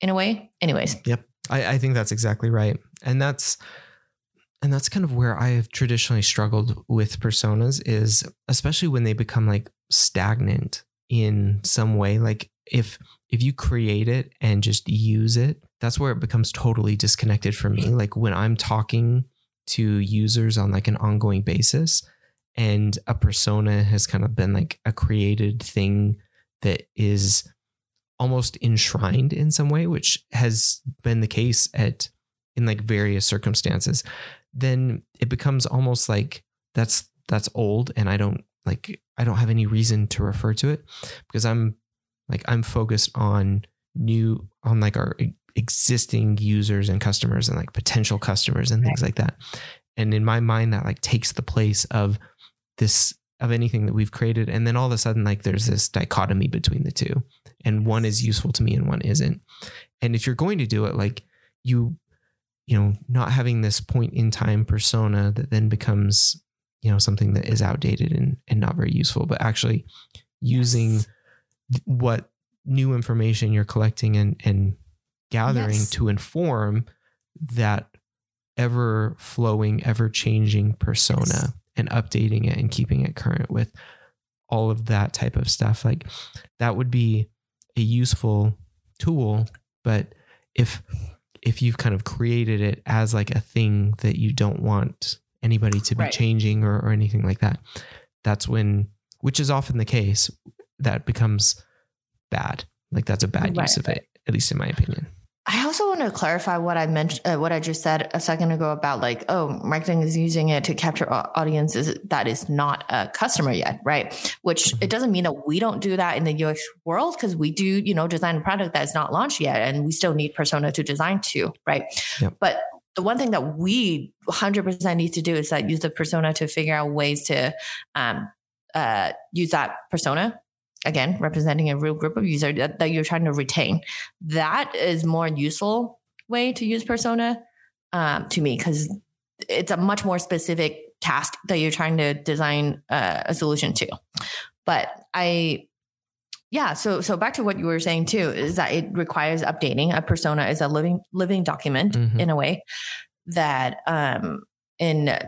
in a way. Anyways. Yep. I, I think that's exactly right. And that's and that's kind of where I have traditionally struggled with personas is especially when they become like stagnant in some way like if if you create it and just use it that's where it becomes totally disconnected for me like when i'm talking to users on like an ongoing basis and a persona has kind of been like a created thing that is almost enshrined in some way which has been the case at in like various circumstances then it becomes almost like that's that's old and i don't like I don't have any reason to refer to it because I'm like I'm focused on new on like our existing users and customers and like potential customers and things like that. And in my mind that like takes the place of this of anything that we've created. And then all of a sudden like there's this dichotomy between the two and one is useful to me and one isn't. And if you're going to do it like you you know not having this point in time persona that then becomes you know something that is outdated and, and not very useful but actually using yes. what new information you're collecting and, and gathering yes. to inform that ever flowing ever changing persona yes. and updating it and keeping it current with all of that type of stuff like that would be a useful tool but if if you've kind of created it as like a thing that you don't want anybody to be right. changing or, or anything like that. That's when, which is often the case, that becomes bad. Like that's a bad right, use of it, at least in my opinion. I also want to clarify what I mentioned, uh, what I just said a second ago about like, oh, marketing is using it to capture audiences that is not a customer yet, right? Which mm-hmm. it doesn't mean that we don't do that in the UX world because we do, you know, design a product that is not launched yet, and we still need persona to design to, right? Yep. But the one thing that we 100% need to do is that use the persona to figure out ways to um, uh, use that persona again representing a real group of users that, that, you're trying to retain. That is more useful way to use persona um, to me because it's a much more specific task that you're trying to design uh, a solution to. But i yeah so so back to what you were saying too is that it requires updating. A persona is a living living document mm-hmm. in a way that um in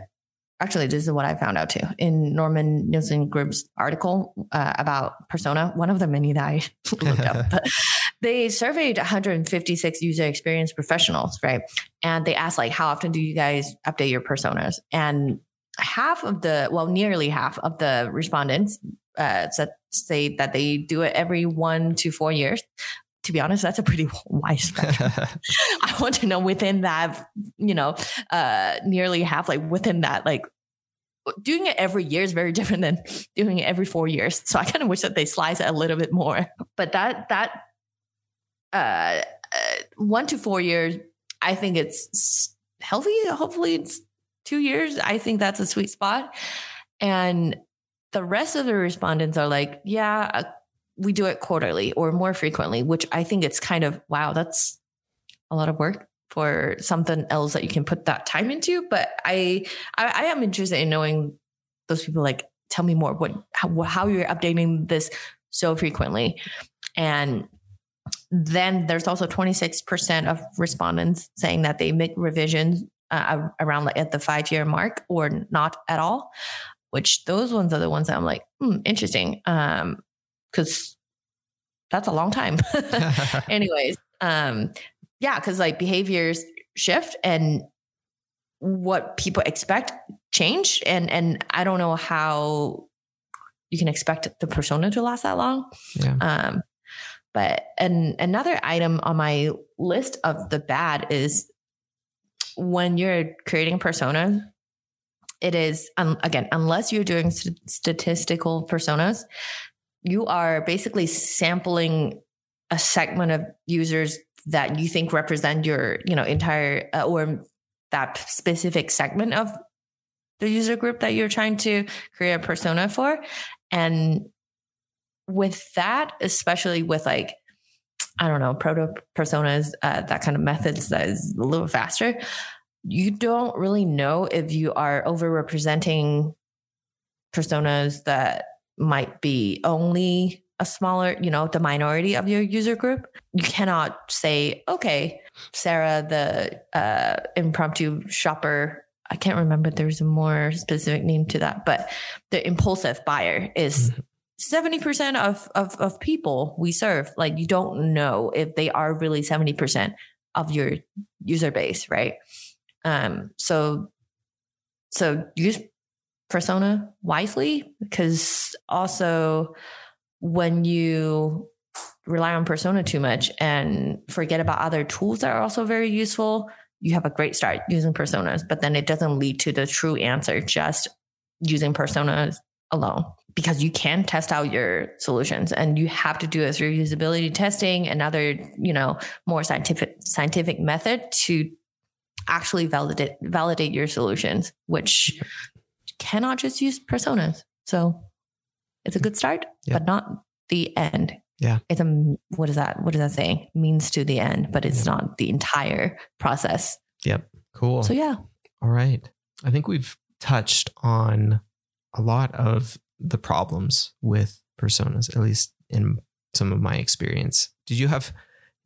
actually this is what i found out too. In norman nielsen group's article uh, about persona one of the many that i looked up but they surveyed 156 user experience professionals right? And they asked like how often do you guys update your personas? And half of the well nearly half of the respondents uh, said, say that they do it every one to four years. To be honest, that's a pretty wide spectrum. I want to know within that, you know, uh, nearly half, like within that, like doing it every year is very different than doing it every four years. So I kind of wish that they slice it a little bit more. But that that uh, uh, one to four years, I think it's healthy. Hopefully, it's two years. I think that's a sweet spot. And the rest of the respondents are like, yeah, uh, we do it quarterly or more frequently, which I think it's kind of, wow, that's a lot of work for something else that you can put that time into. But I, I, I am interested in knowing those people like, tell me more what, how, how you're updating this so frequently. And then there's also 26% of respondents saying that they make revisions uh, around like at the five year mark or not at all. Which those ones are the ones that I'm like, hmm, interesting, um, because that's a long time. Anyways, um, yeah, because like behaviors shift and what people expect change, and and I don't know how you can expect the persona to last that long. Yeah. Um, but and another item on my list of the bad is when you're creating a persona, it is um, again unless you're doing st- statistical personas, you are basically sampling a segment of users that you think represent your you know entire uh, or that specific segment of the user group that you're trying to create a persona for. And with that, especially with like, I don't know, proto personas, uh, that kind of methods that is a little faster, you don't really know if you are overrepresenting personas that might be only a smaller, you know, the minority of your user group. You cannot say, okay, Sarah, the uh, impromptu shopper I can't remember. There's a more specific name to that, but the impulsive buyer is mm-hmm. 70% of, of, of people we serve. Like you don't know if they are really 70% of your user base, right? Um, so, so use persona wisely because also when you rely on persona too much and forget about other tools that are also very useful, you have a great start using personas, but then it doesn't lead to the true answer just using personas alone because you can test out your solutions and you have to do it through usability testing and other, you know, more scientific scientific method to actually validate validate your solutions, which cannot just use personas. So it's a mm. good start, yeah. but not the end. Yeah. It's a, what is that? What does that say? Means to the end, but it's not the entire process. Yep. Cool. So, yeah. All right. I think we've touched on a lot of the problems with personas, at least in some of my experience. Did you have,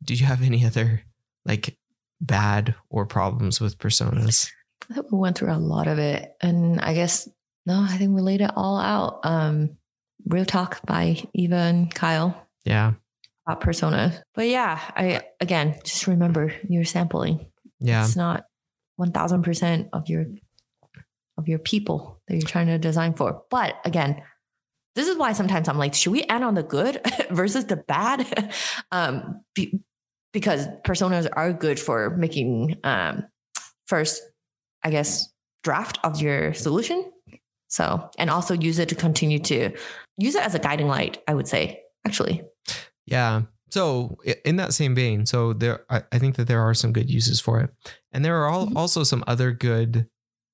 did you have any other like bad or problems with personas? I think we went through a lot of it. And I guess, no, I think we laid it all out. Um, Real Talk by Eva and Kyle. Yeah. About persona. But yeah, I again just remember you're sampling. Yeah. It's not one thousand percent of your of your people that you're trying to design for. But again, this is why sometimes I'm like, should we end on the good versus the bad? um, be, because personas are good for making um, first, I guess, draft of your solution. So, and also use it to continue to use it as a guiding light, I would say, actually. Yeah. So in that same vein, so there, I, think that there are some good uses for it, and there are all, mm-hmm. also some other good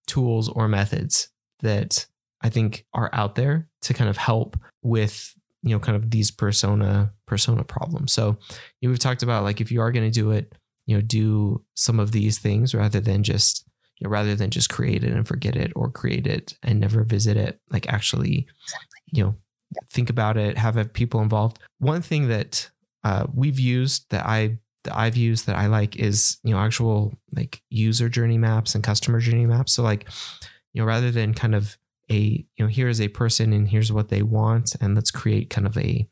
tools or methods that I think are out there to kind of help with you know kind of these persona persona problems. So you know, we've talked about like if you are going to do it, you know, do some of these things rather than just you know, rather than just create it and forget it or create it and never visit it. Like actually, you know, think about it, have people involved. One thing that uh, we've used that I that I've used that I like is you know actual like user journey maps and customer journey maps. So like you know rather than kind of a you know here's a person and here's what they want and let's create kind of a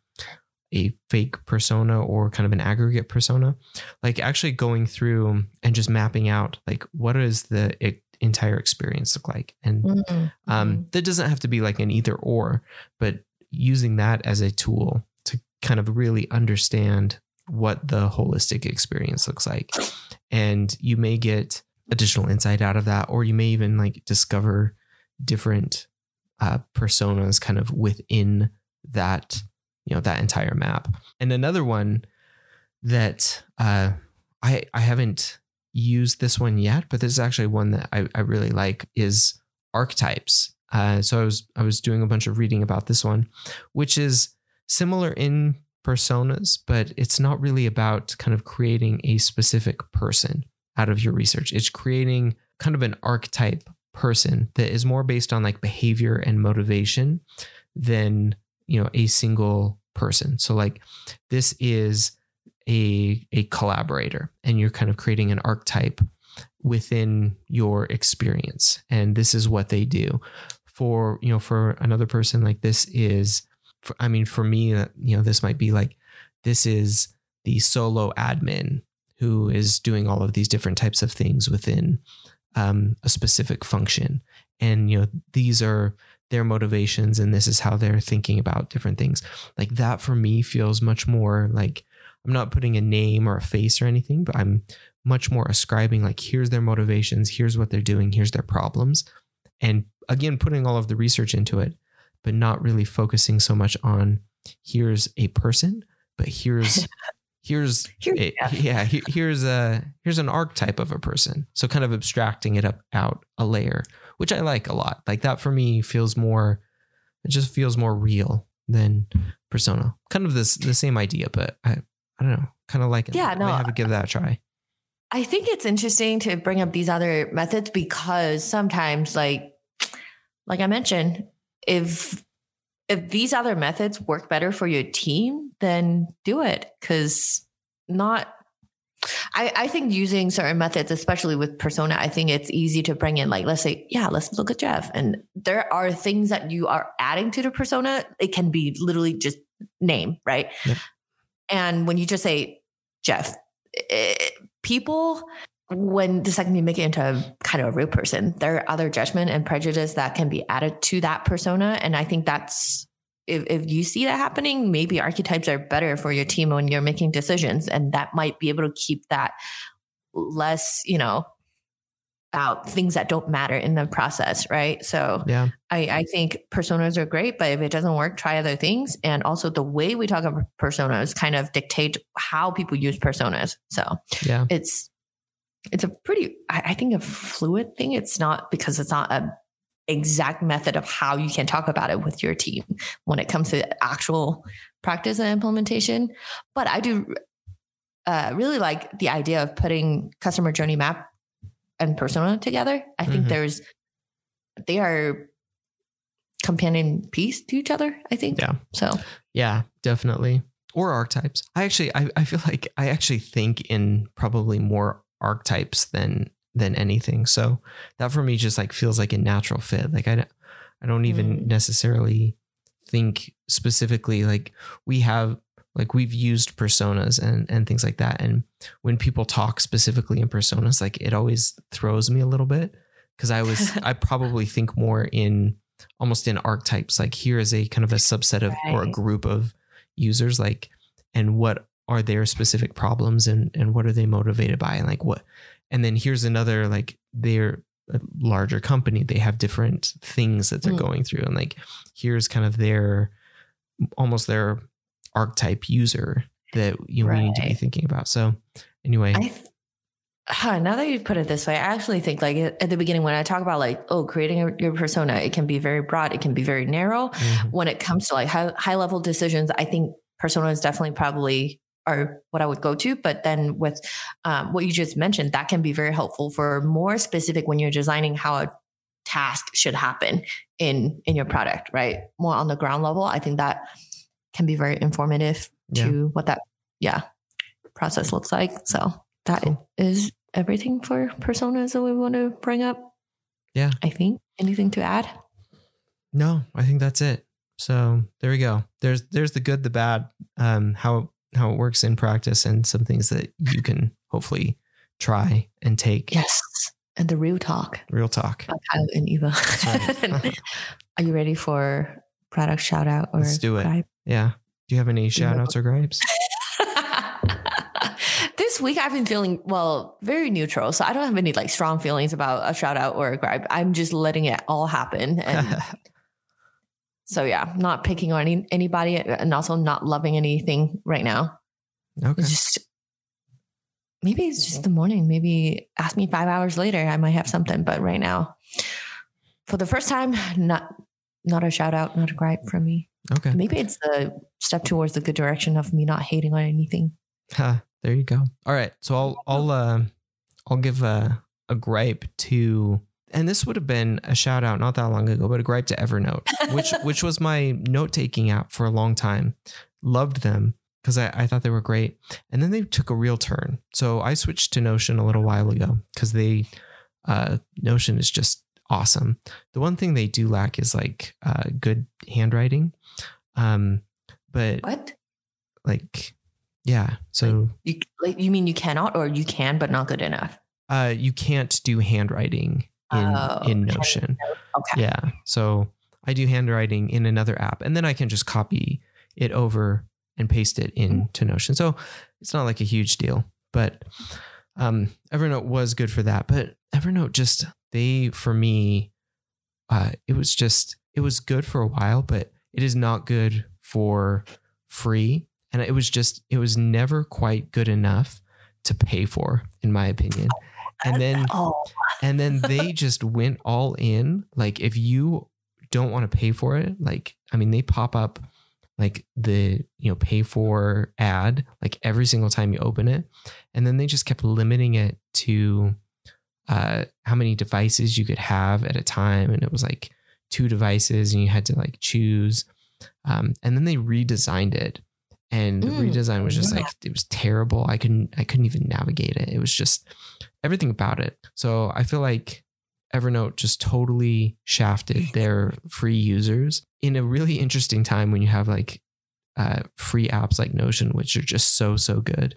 a fake persona or kind of an aggregate persona like actually going through and just mapping out like what does the entire experience look like and mm-hmm. um, mm-hmm. that doesn't have to be like an either or but using that as a tool to kind of really understand what the holistic experience looks like. And you may get additional insight out of that, or you may even like discover different uh, personas kind of within that, you know, that entire map. And another one that uh, I I haven't used this one yet, but this is actually one that I, I really like is archetypes. Uh, so I was I was doing a bunch of reading about this one, which is similar in personas, but it's not really about kind of creating a specific person out of your research. It's creating kind of an archetype person that is more based on like behavior and motivation than you know a single person. So like this is a a collaborator, and you're kind of creating an archetype within your experience. And this is what they do. For you know for another person like this is for, i mean for me uh, you know this might be like this is the solo admin who is doing all of these different types of things within um, a specific function. And you know these are their motivations and this is how they're thinking about different things. Like that for me feels much more like i'm not putting a name or a face or anything but i'm much more ascribing like here's their motivations here's what they're doing here's their problems. And again putting all of the research into it but not really focusing so much on here's a person but here's here's Here's a, Jeff. yeah he- here's a here's an archetype of a person. So kind of abstracting it up out a layer which i like a lot. Like that for me feels more it just feels more real than persona. Kind of this the same idea but i i don't know kind of like it. Yeah, no, Might have to give that a try. I think it's interesting to bring up these other methods because sometimes like like I mentioned, if if these other methods work better for your team, then do it. Cause not I, I think using certain methods, especially with persona, I think it's easy to bring in like let's say, yeah, let's look at Jeff. And there are things that you are adding to the persona. It can be literally just name, right? Yep. And when you just say Jeff, eh, people when the second you make it into a kind of a real person, there are other judgment and prejudice that can be added to that persona. And I think that's if, if you see that happening, maybe archetypes are better for your team when you're making decisions. And that might be able to keep that less, you know, out things that don't matter in the process, right? So yeah I, I think personas are great, but if it doesn't work, try other things. And also the way we talk about personas kind of dictate how people use personas. So yeah it's it's a pretty I, I think a fluid thing. It's not because it's not a exact method of how you can talk about it with your team when it comes to actual practice and implementation. But I do uh, really like the idea of putting customer journey map and persona together. I think Mhm. there's they are companion piece to each other. I think. Yeah. So Yeah, definitely. Or archetypes. I actually I, I feel like I actually think in probably more archetypes than than anything. So that for me just like feels like a natural fit. Like I don't I don't even Mm. necessarily think specifically like we have like we've used personas and and things like that and when people talk specifically in personas like it always throws me a little bit because I was I probably think more in almost in archetypes like here is a kind of a subset of or a group of users like and what are their specific problems and and what are they motivated by and like what and then here's another like they're a larger company. They have different things that they're Mm. going through. And like here's kind of their almost their archetype user that you know, we need to be thinking about. So anyway. I th- huh, now that you put it this way, I actually think like at the beginning when I talk about like oh creating a, your persona, it can be very broad, it can be very narrow. mhm, When it comes to like high, high level decisions, I think persona is definitely probably are what I would go to. But then with um, what you just mentioned, that can be very helpful for more specific when you're designing how a task should happen in in your product, right? More on the ground level. I think that can be very informative Yeah. to what that yeah process looks like. So that is Cool. everything for personas that we want to bring up. Yeah. I think anything to add. no i think that's it so there we go there's there's the good the bad um how how it works in practice and some things that you can hopefully try and take Yes, and the real talk. real talk by Kyle and Eva. right. Are you ready for product shout out or Let's do it. gripe? yeah do you have any shout outs or gripes this week I've been feeling well, very neutral. So I don't have any like strong feelings about a shout out or a gripe. I'm just letting it all happen. And so yeah, not picking on any, anybody and also not loving anything right now. okay just maybe it's just the morning. Maybe ask me five hours later, I might have something. But right now, for the first time, not not a shout out, not a gripe from me. okay Maybe it's a step towards the good direction of me not hating on anything. Ha, there you go. All right. So I'll I'll uh, I'll give a a gripe to and this would have been a shout out not that long ago, but a gripe to Evernote, which which was my note taking app for a long time. Loved them because I, I thought they were great. And then they took a real turn. So I switched to Notion a little while ago because they, uh, Notion is just awesome. The one thing they do lack is like uh, good handwriting. Um, but What? like, yeah. So You like you mean you cannot or you can but not good enough? uh, you can't do handwriting in Oh, in Notion. Okay. Yeah. So I do handwriting in another app and then I can just copy it over and paste it into Notion. So it's not like a huge deal, but um, Evernote was good for that. But Evernote just, they, for me, uh, it was just, it was good for a while, but it is not good for free. And it was just, it was never quite good enough to pay for, in my opinion. And then Oh, and then they just went all in. Like if you don't want to pay for it, like I mean, they pop up like the you know pay for ad like every single time you open it, and then they just kept limiting it to uh, how many devices you could have at a time, and it was like two devices, and you had to like choose. Um, and then they redesigned it, and the Mm, redesign was just yeah. like it was terrible. I couldn't I couldn't even navigate it. It was just everything about it. So I feel like Evernote just totally shafted their free users in a really interesting time when you have like uh, free apps like Notion, which are just so so good.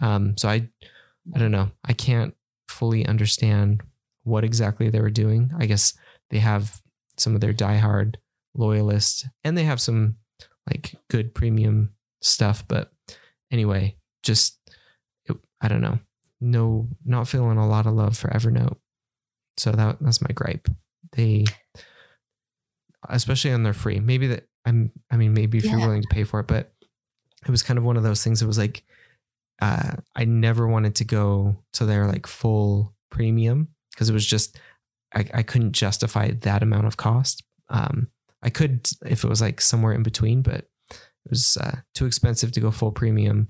Um, so I I don't know. I can't fully understand what exactly they were doing. I guess they have some of their diehard loyalists, and they have some like good premium stuff. But anyway, just it, I don't know. No, not feeling a lot of love for Evernote. So that that's my gripe. They, especially on their free. Maybe that I'm. I mean, maybe if you're willing to pay for it, but it was kind of one of those things. It was like uh, I never wanted to go to their like full premium because it was just I, I couldn't justify that amount of cost. Um, I could if it was like somewhere in between, but it was uh, too expensive to go full premium.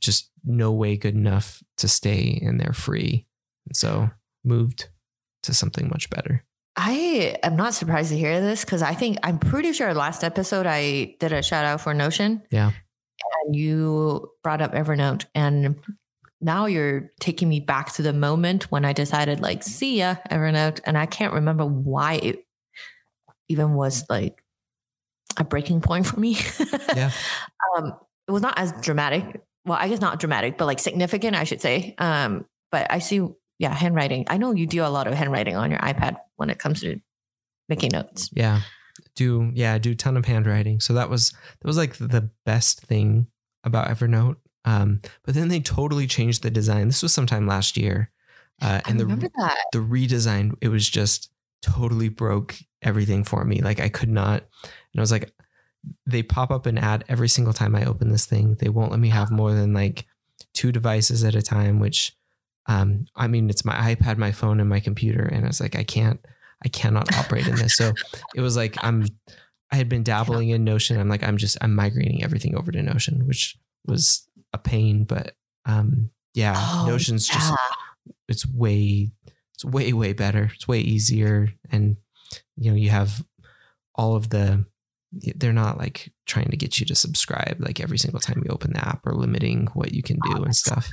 Just no way good enough to stay in there free, and so moved to something much better. I am not surprised to hear this because I think I'm pretty sure last episode I did a shout out for Notion. Yeah. And you brought up Evernote and now you're taking me back to the moment when I decided like see ya Evernote and I can't remember why it even was like a breaking point for me. Yeah. Um it was not as dramatic. Well, I guess not dramatic, but like significant, I should say. Um but I see yeah, handwriting. I know you do a lot of handwriting on your iPad when it comes to making notes. Yeah. Do yeah, do a ton of handwriting. So that was that was like the best thing about Evernote. Um, but then they totally changed the design. This was sometime last year. Uh, and the that. the redesign, it was just totally broke everything for me. Like I could not, and I was like, they pop up an ad every single time I open this thing. They won't let me have more than like two devices at a time, which, um, I mean, it's my iPad, my phone, and my computer. And I was like, I can't, I cannot operate in this. So it was like, I'm, I had been dabbling in Notion. I'm like, I'm just, I'm migrating everything over to Notion, which was a pain, but, um, yeah, Oh, Notion's just it's way it's way way better it's way easier and you know you have all of the they're not like trying to get you to subscribe like every single time you open the app or limiting what you can do Oh, and stuff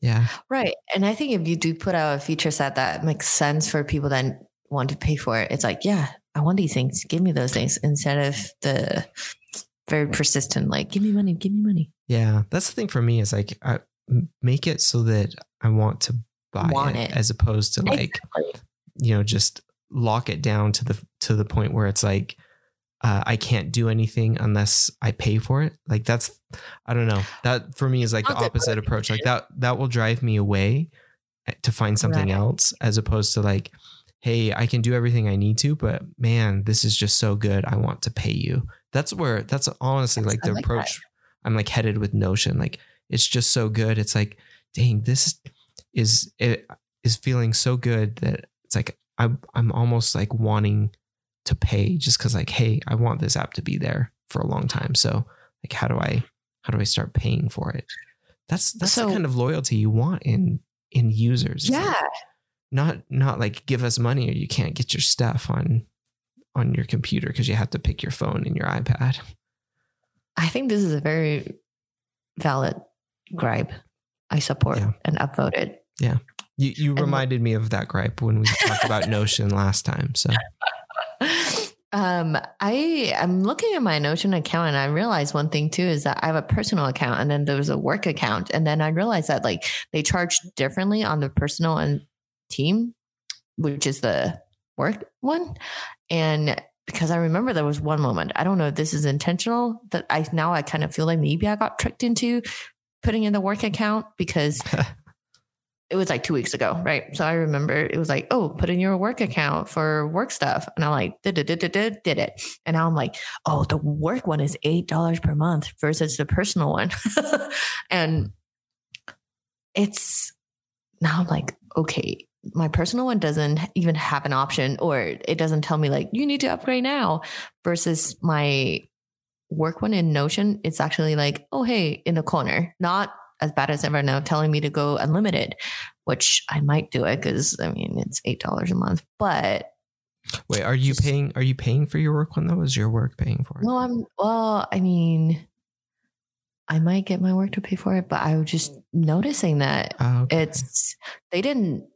yeah Right. And I think if you do put out a feature set that makes sense for people that want to pay for it, it's like, yeah, I want these things. Give me those things instead of the very persistent, like, give me money, give me money. yeah that's the thing for me is like I, make it so that i want to buy Want it, it. as opposed to like Exactly. you know just lock it down to the to the point where it's like uh, I can't do anything unless I pay for it. Like that's I don't know. That for me is like the Not that opposite approach. Like that that will drive me away eh, to find something Right. else as opposed to like hey, I can do everything I need to, but man, this is just so good. I want to pay you. That's where that's honestly like the like approach I'm like headed with Notion. Like it's just so good. It's like, dang, this is it is feeling so good that it's like I'm I'm almost like wanting to pay just because like, hey, I want this app to be there for a long time. So like how do I how do I start paying for it? That's that's So- the kind of loyalty you want in in users. It's like, Yeah. not not like give us money or you can't get your stuff on on your computer because you have to pick your phone and your iPad. I think this is a very valid gripe. I support Yeah. and upvoted. Yeah. You you reminded me of that gripe when we talked about Notion last time. So Um, I I'm looking at my Notion account and I realized one thing too is that I have a personal account and then there was a work account. And then I realized that like they charge differently on the personal and team, which is the work one, and because I remember there was one moment I don't know if this is intentional that I now I kind of feel like maybe I got tricked into putting in the work account because it was like two weeks ago, right? So I remember it was like, oh, put in your work account for work stuff. And I'm like, did it, did did it. And now I'm like, oh, the work one is $8 per month versus the personal one. and it's now I'm like, okay, my personal one doesn't even have an option or it doesn't tell me like, you need to upgrade now versus my work one in Notion. It's actually like, oh, hey, in the corner, not as bad as Evernote telling me to go unlimited, which I might do it because I mean it's eight dollars a month. But wait, are you Just- paying? Are you paying for your work one though? Is your work paying for it? no, I'm well. I mean, I might get my work to pay for it, but I was just noticing that Oh, okay. it's they didn't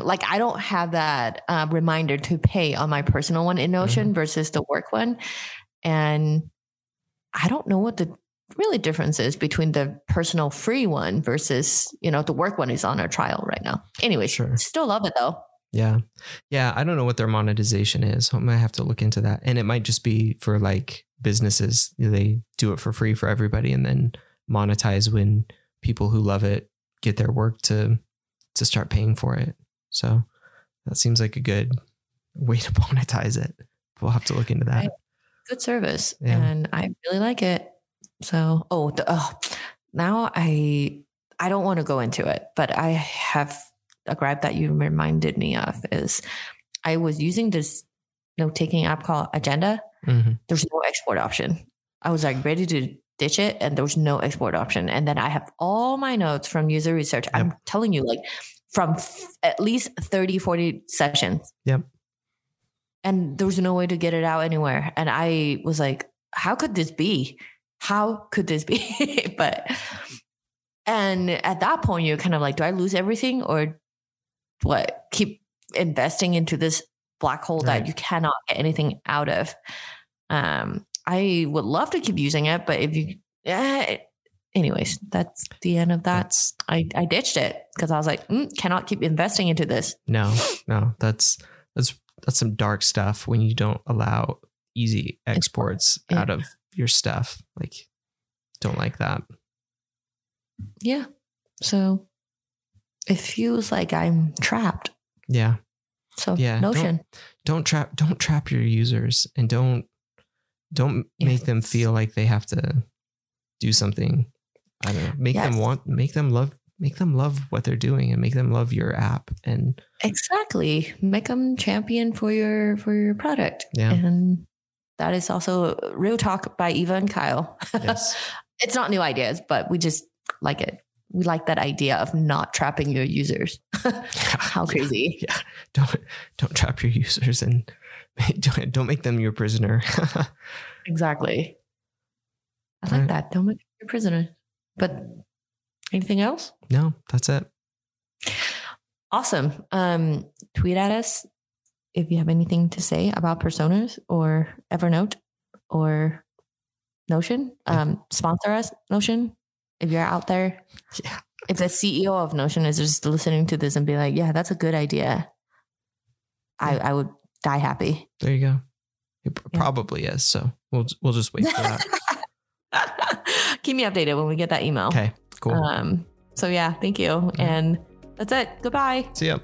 like I don't have that uh, reminder to pay on my personal one in Notion versus the work one, and I don't know what the really differences between the personal free one versus you know the work one is on a trial right now. Anyway, Sure. still love it though. Yeah. Yeah. I don't know what their monetization is. I might have to look into that. And it might just be for like businesses. They do it for free for everybody and then monetize when people who love it get their work to to start paying for it. So that seems like a good way to monetize it. We'll have to look into that. Right. Good service, Yeah. and I really like it. So, oh, the, oh now I I don't want to go into it, but I have a gripe that you reminded me of is I was using this note taking app called Agenda. Mhm. There's no export option. I was like ready to ditch it, and there was no export option. And then I have all my notes from user research. I'm telling you, like from f- at least 30, 40 sessions. Yep. And there was no way to get it out anywhere. And I was like, how could this be? How could this be? but, and at that point, you're kind of like, do I lose everything or what? Keep investing into this black hole Right. that you cannot get anything out of. Um, I would love to keep using it, but if you, eh, anyways, that's the end of that. That's I, I ditched it because I was like, mm, cannot keep investing into this. no, no, that's that's that's some dark stuff when you don't allow easy exports Yeah. out of your stuff. Like don't like that. Yeah. So it feels like I'm trapped. Yeah. So Yeah, don't- Notion. don't trap don't trap your users and don't don't make them feel like they have to do something i don't know make them want make them love make them love what they're doing and make them love your app and Exactly. Make them champion for your for your product. Yeah. And that is also real talk by Eva and Kyle. yes it's not new ideas, but we just like it. We like that idea of not trapping your users. How crazy. yeah don't don't trap your users and don't, don't make them your prisoner Exactly. I like Right. that. Don't make your prisoner. But anything else? no that's it Awesome. Um, tweet at us if you have anything to say about personas or Evernote or Notion. Um, sponsor us, Notion. If you're out there, yeah if the CEO of Notion is just listening to this and be like, "Yeah, that's a good idea," I I would die happy. there you go it pr- Yeah. probably is so we'll we'll just wait for that Keep me updated when we get that email. okay cool Um. So yeah, thank you, and that's it. Goodbye. See ya.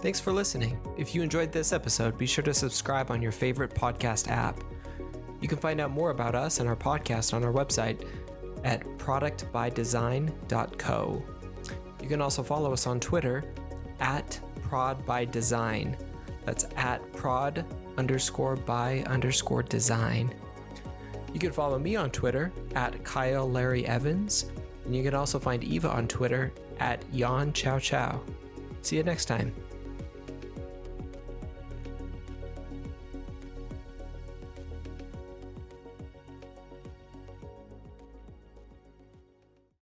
Thanks for listening. If you enjoyed this episode, be sure to subscribe on your favorite podcast app. You can find out more about us and our podcast on our website at productbydesign.co. You can also follow us on Twitter at prodbydesign. That's at prod underscore by underscore design. You can follow me on Twitter at Kyle Larry Evans, and you can also find Eva on Twitter at Yon Chow Chow. See you next time.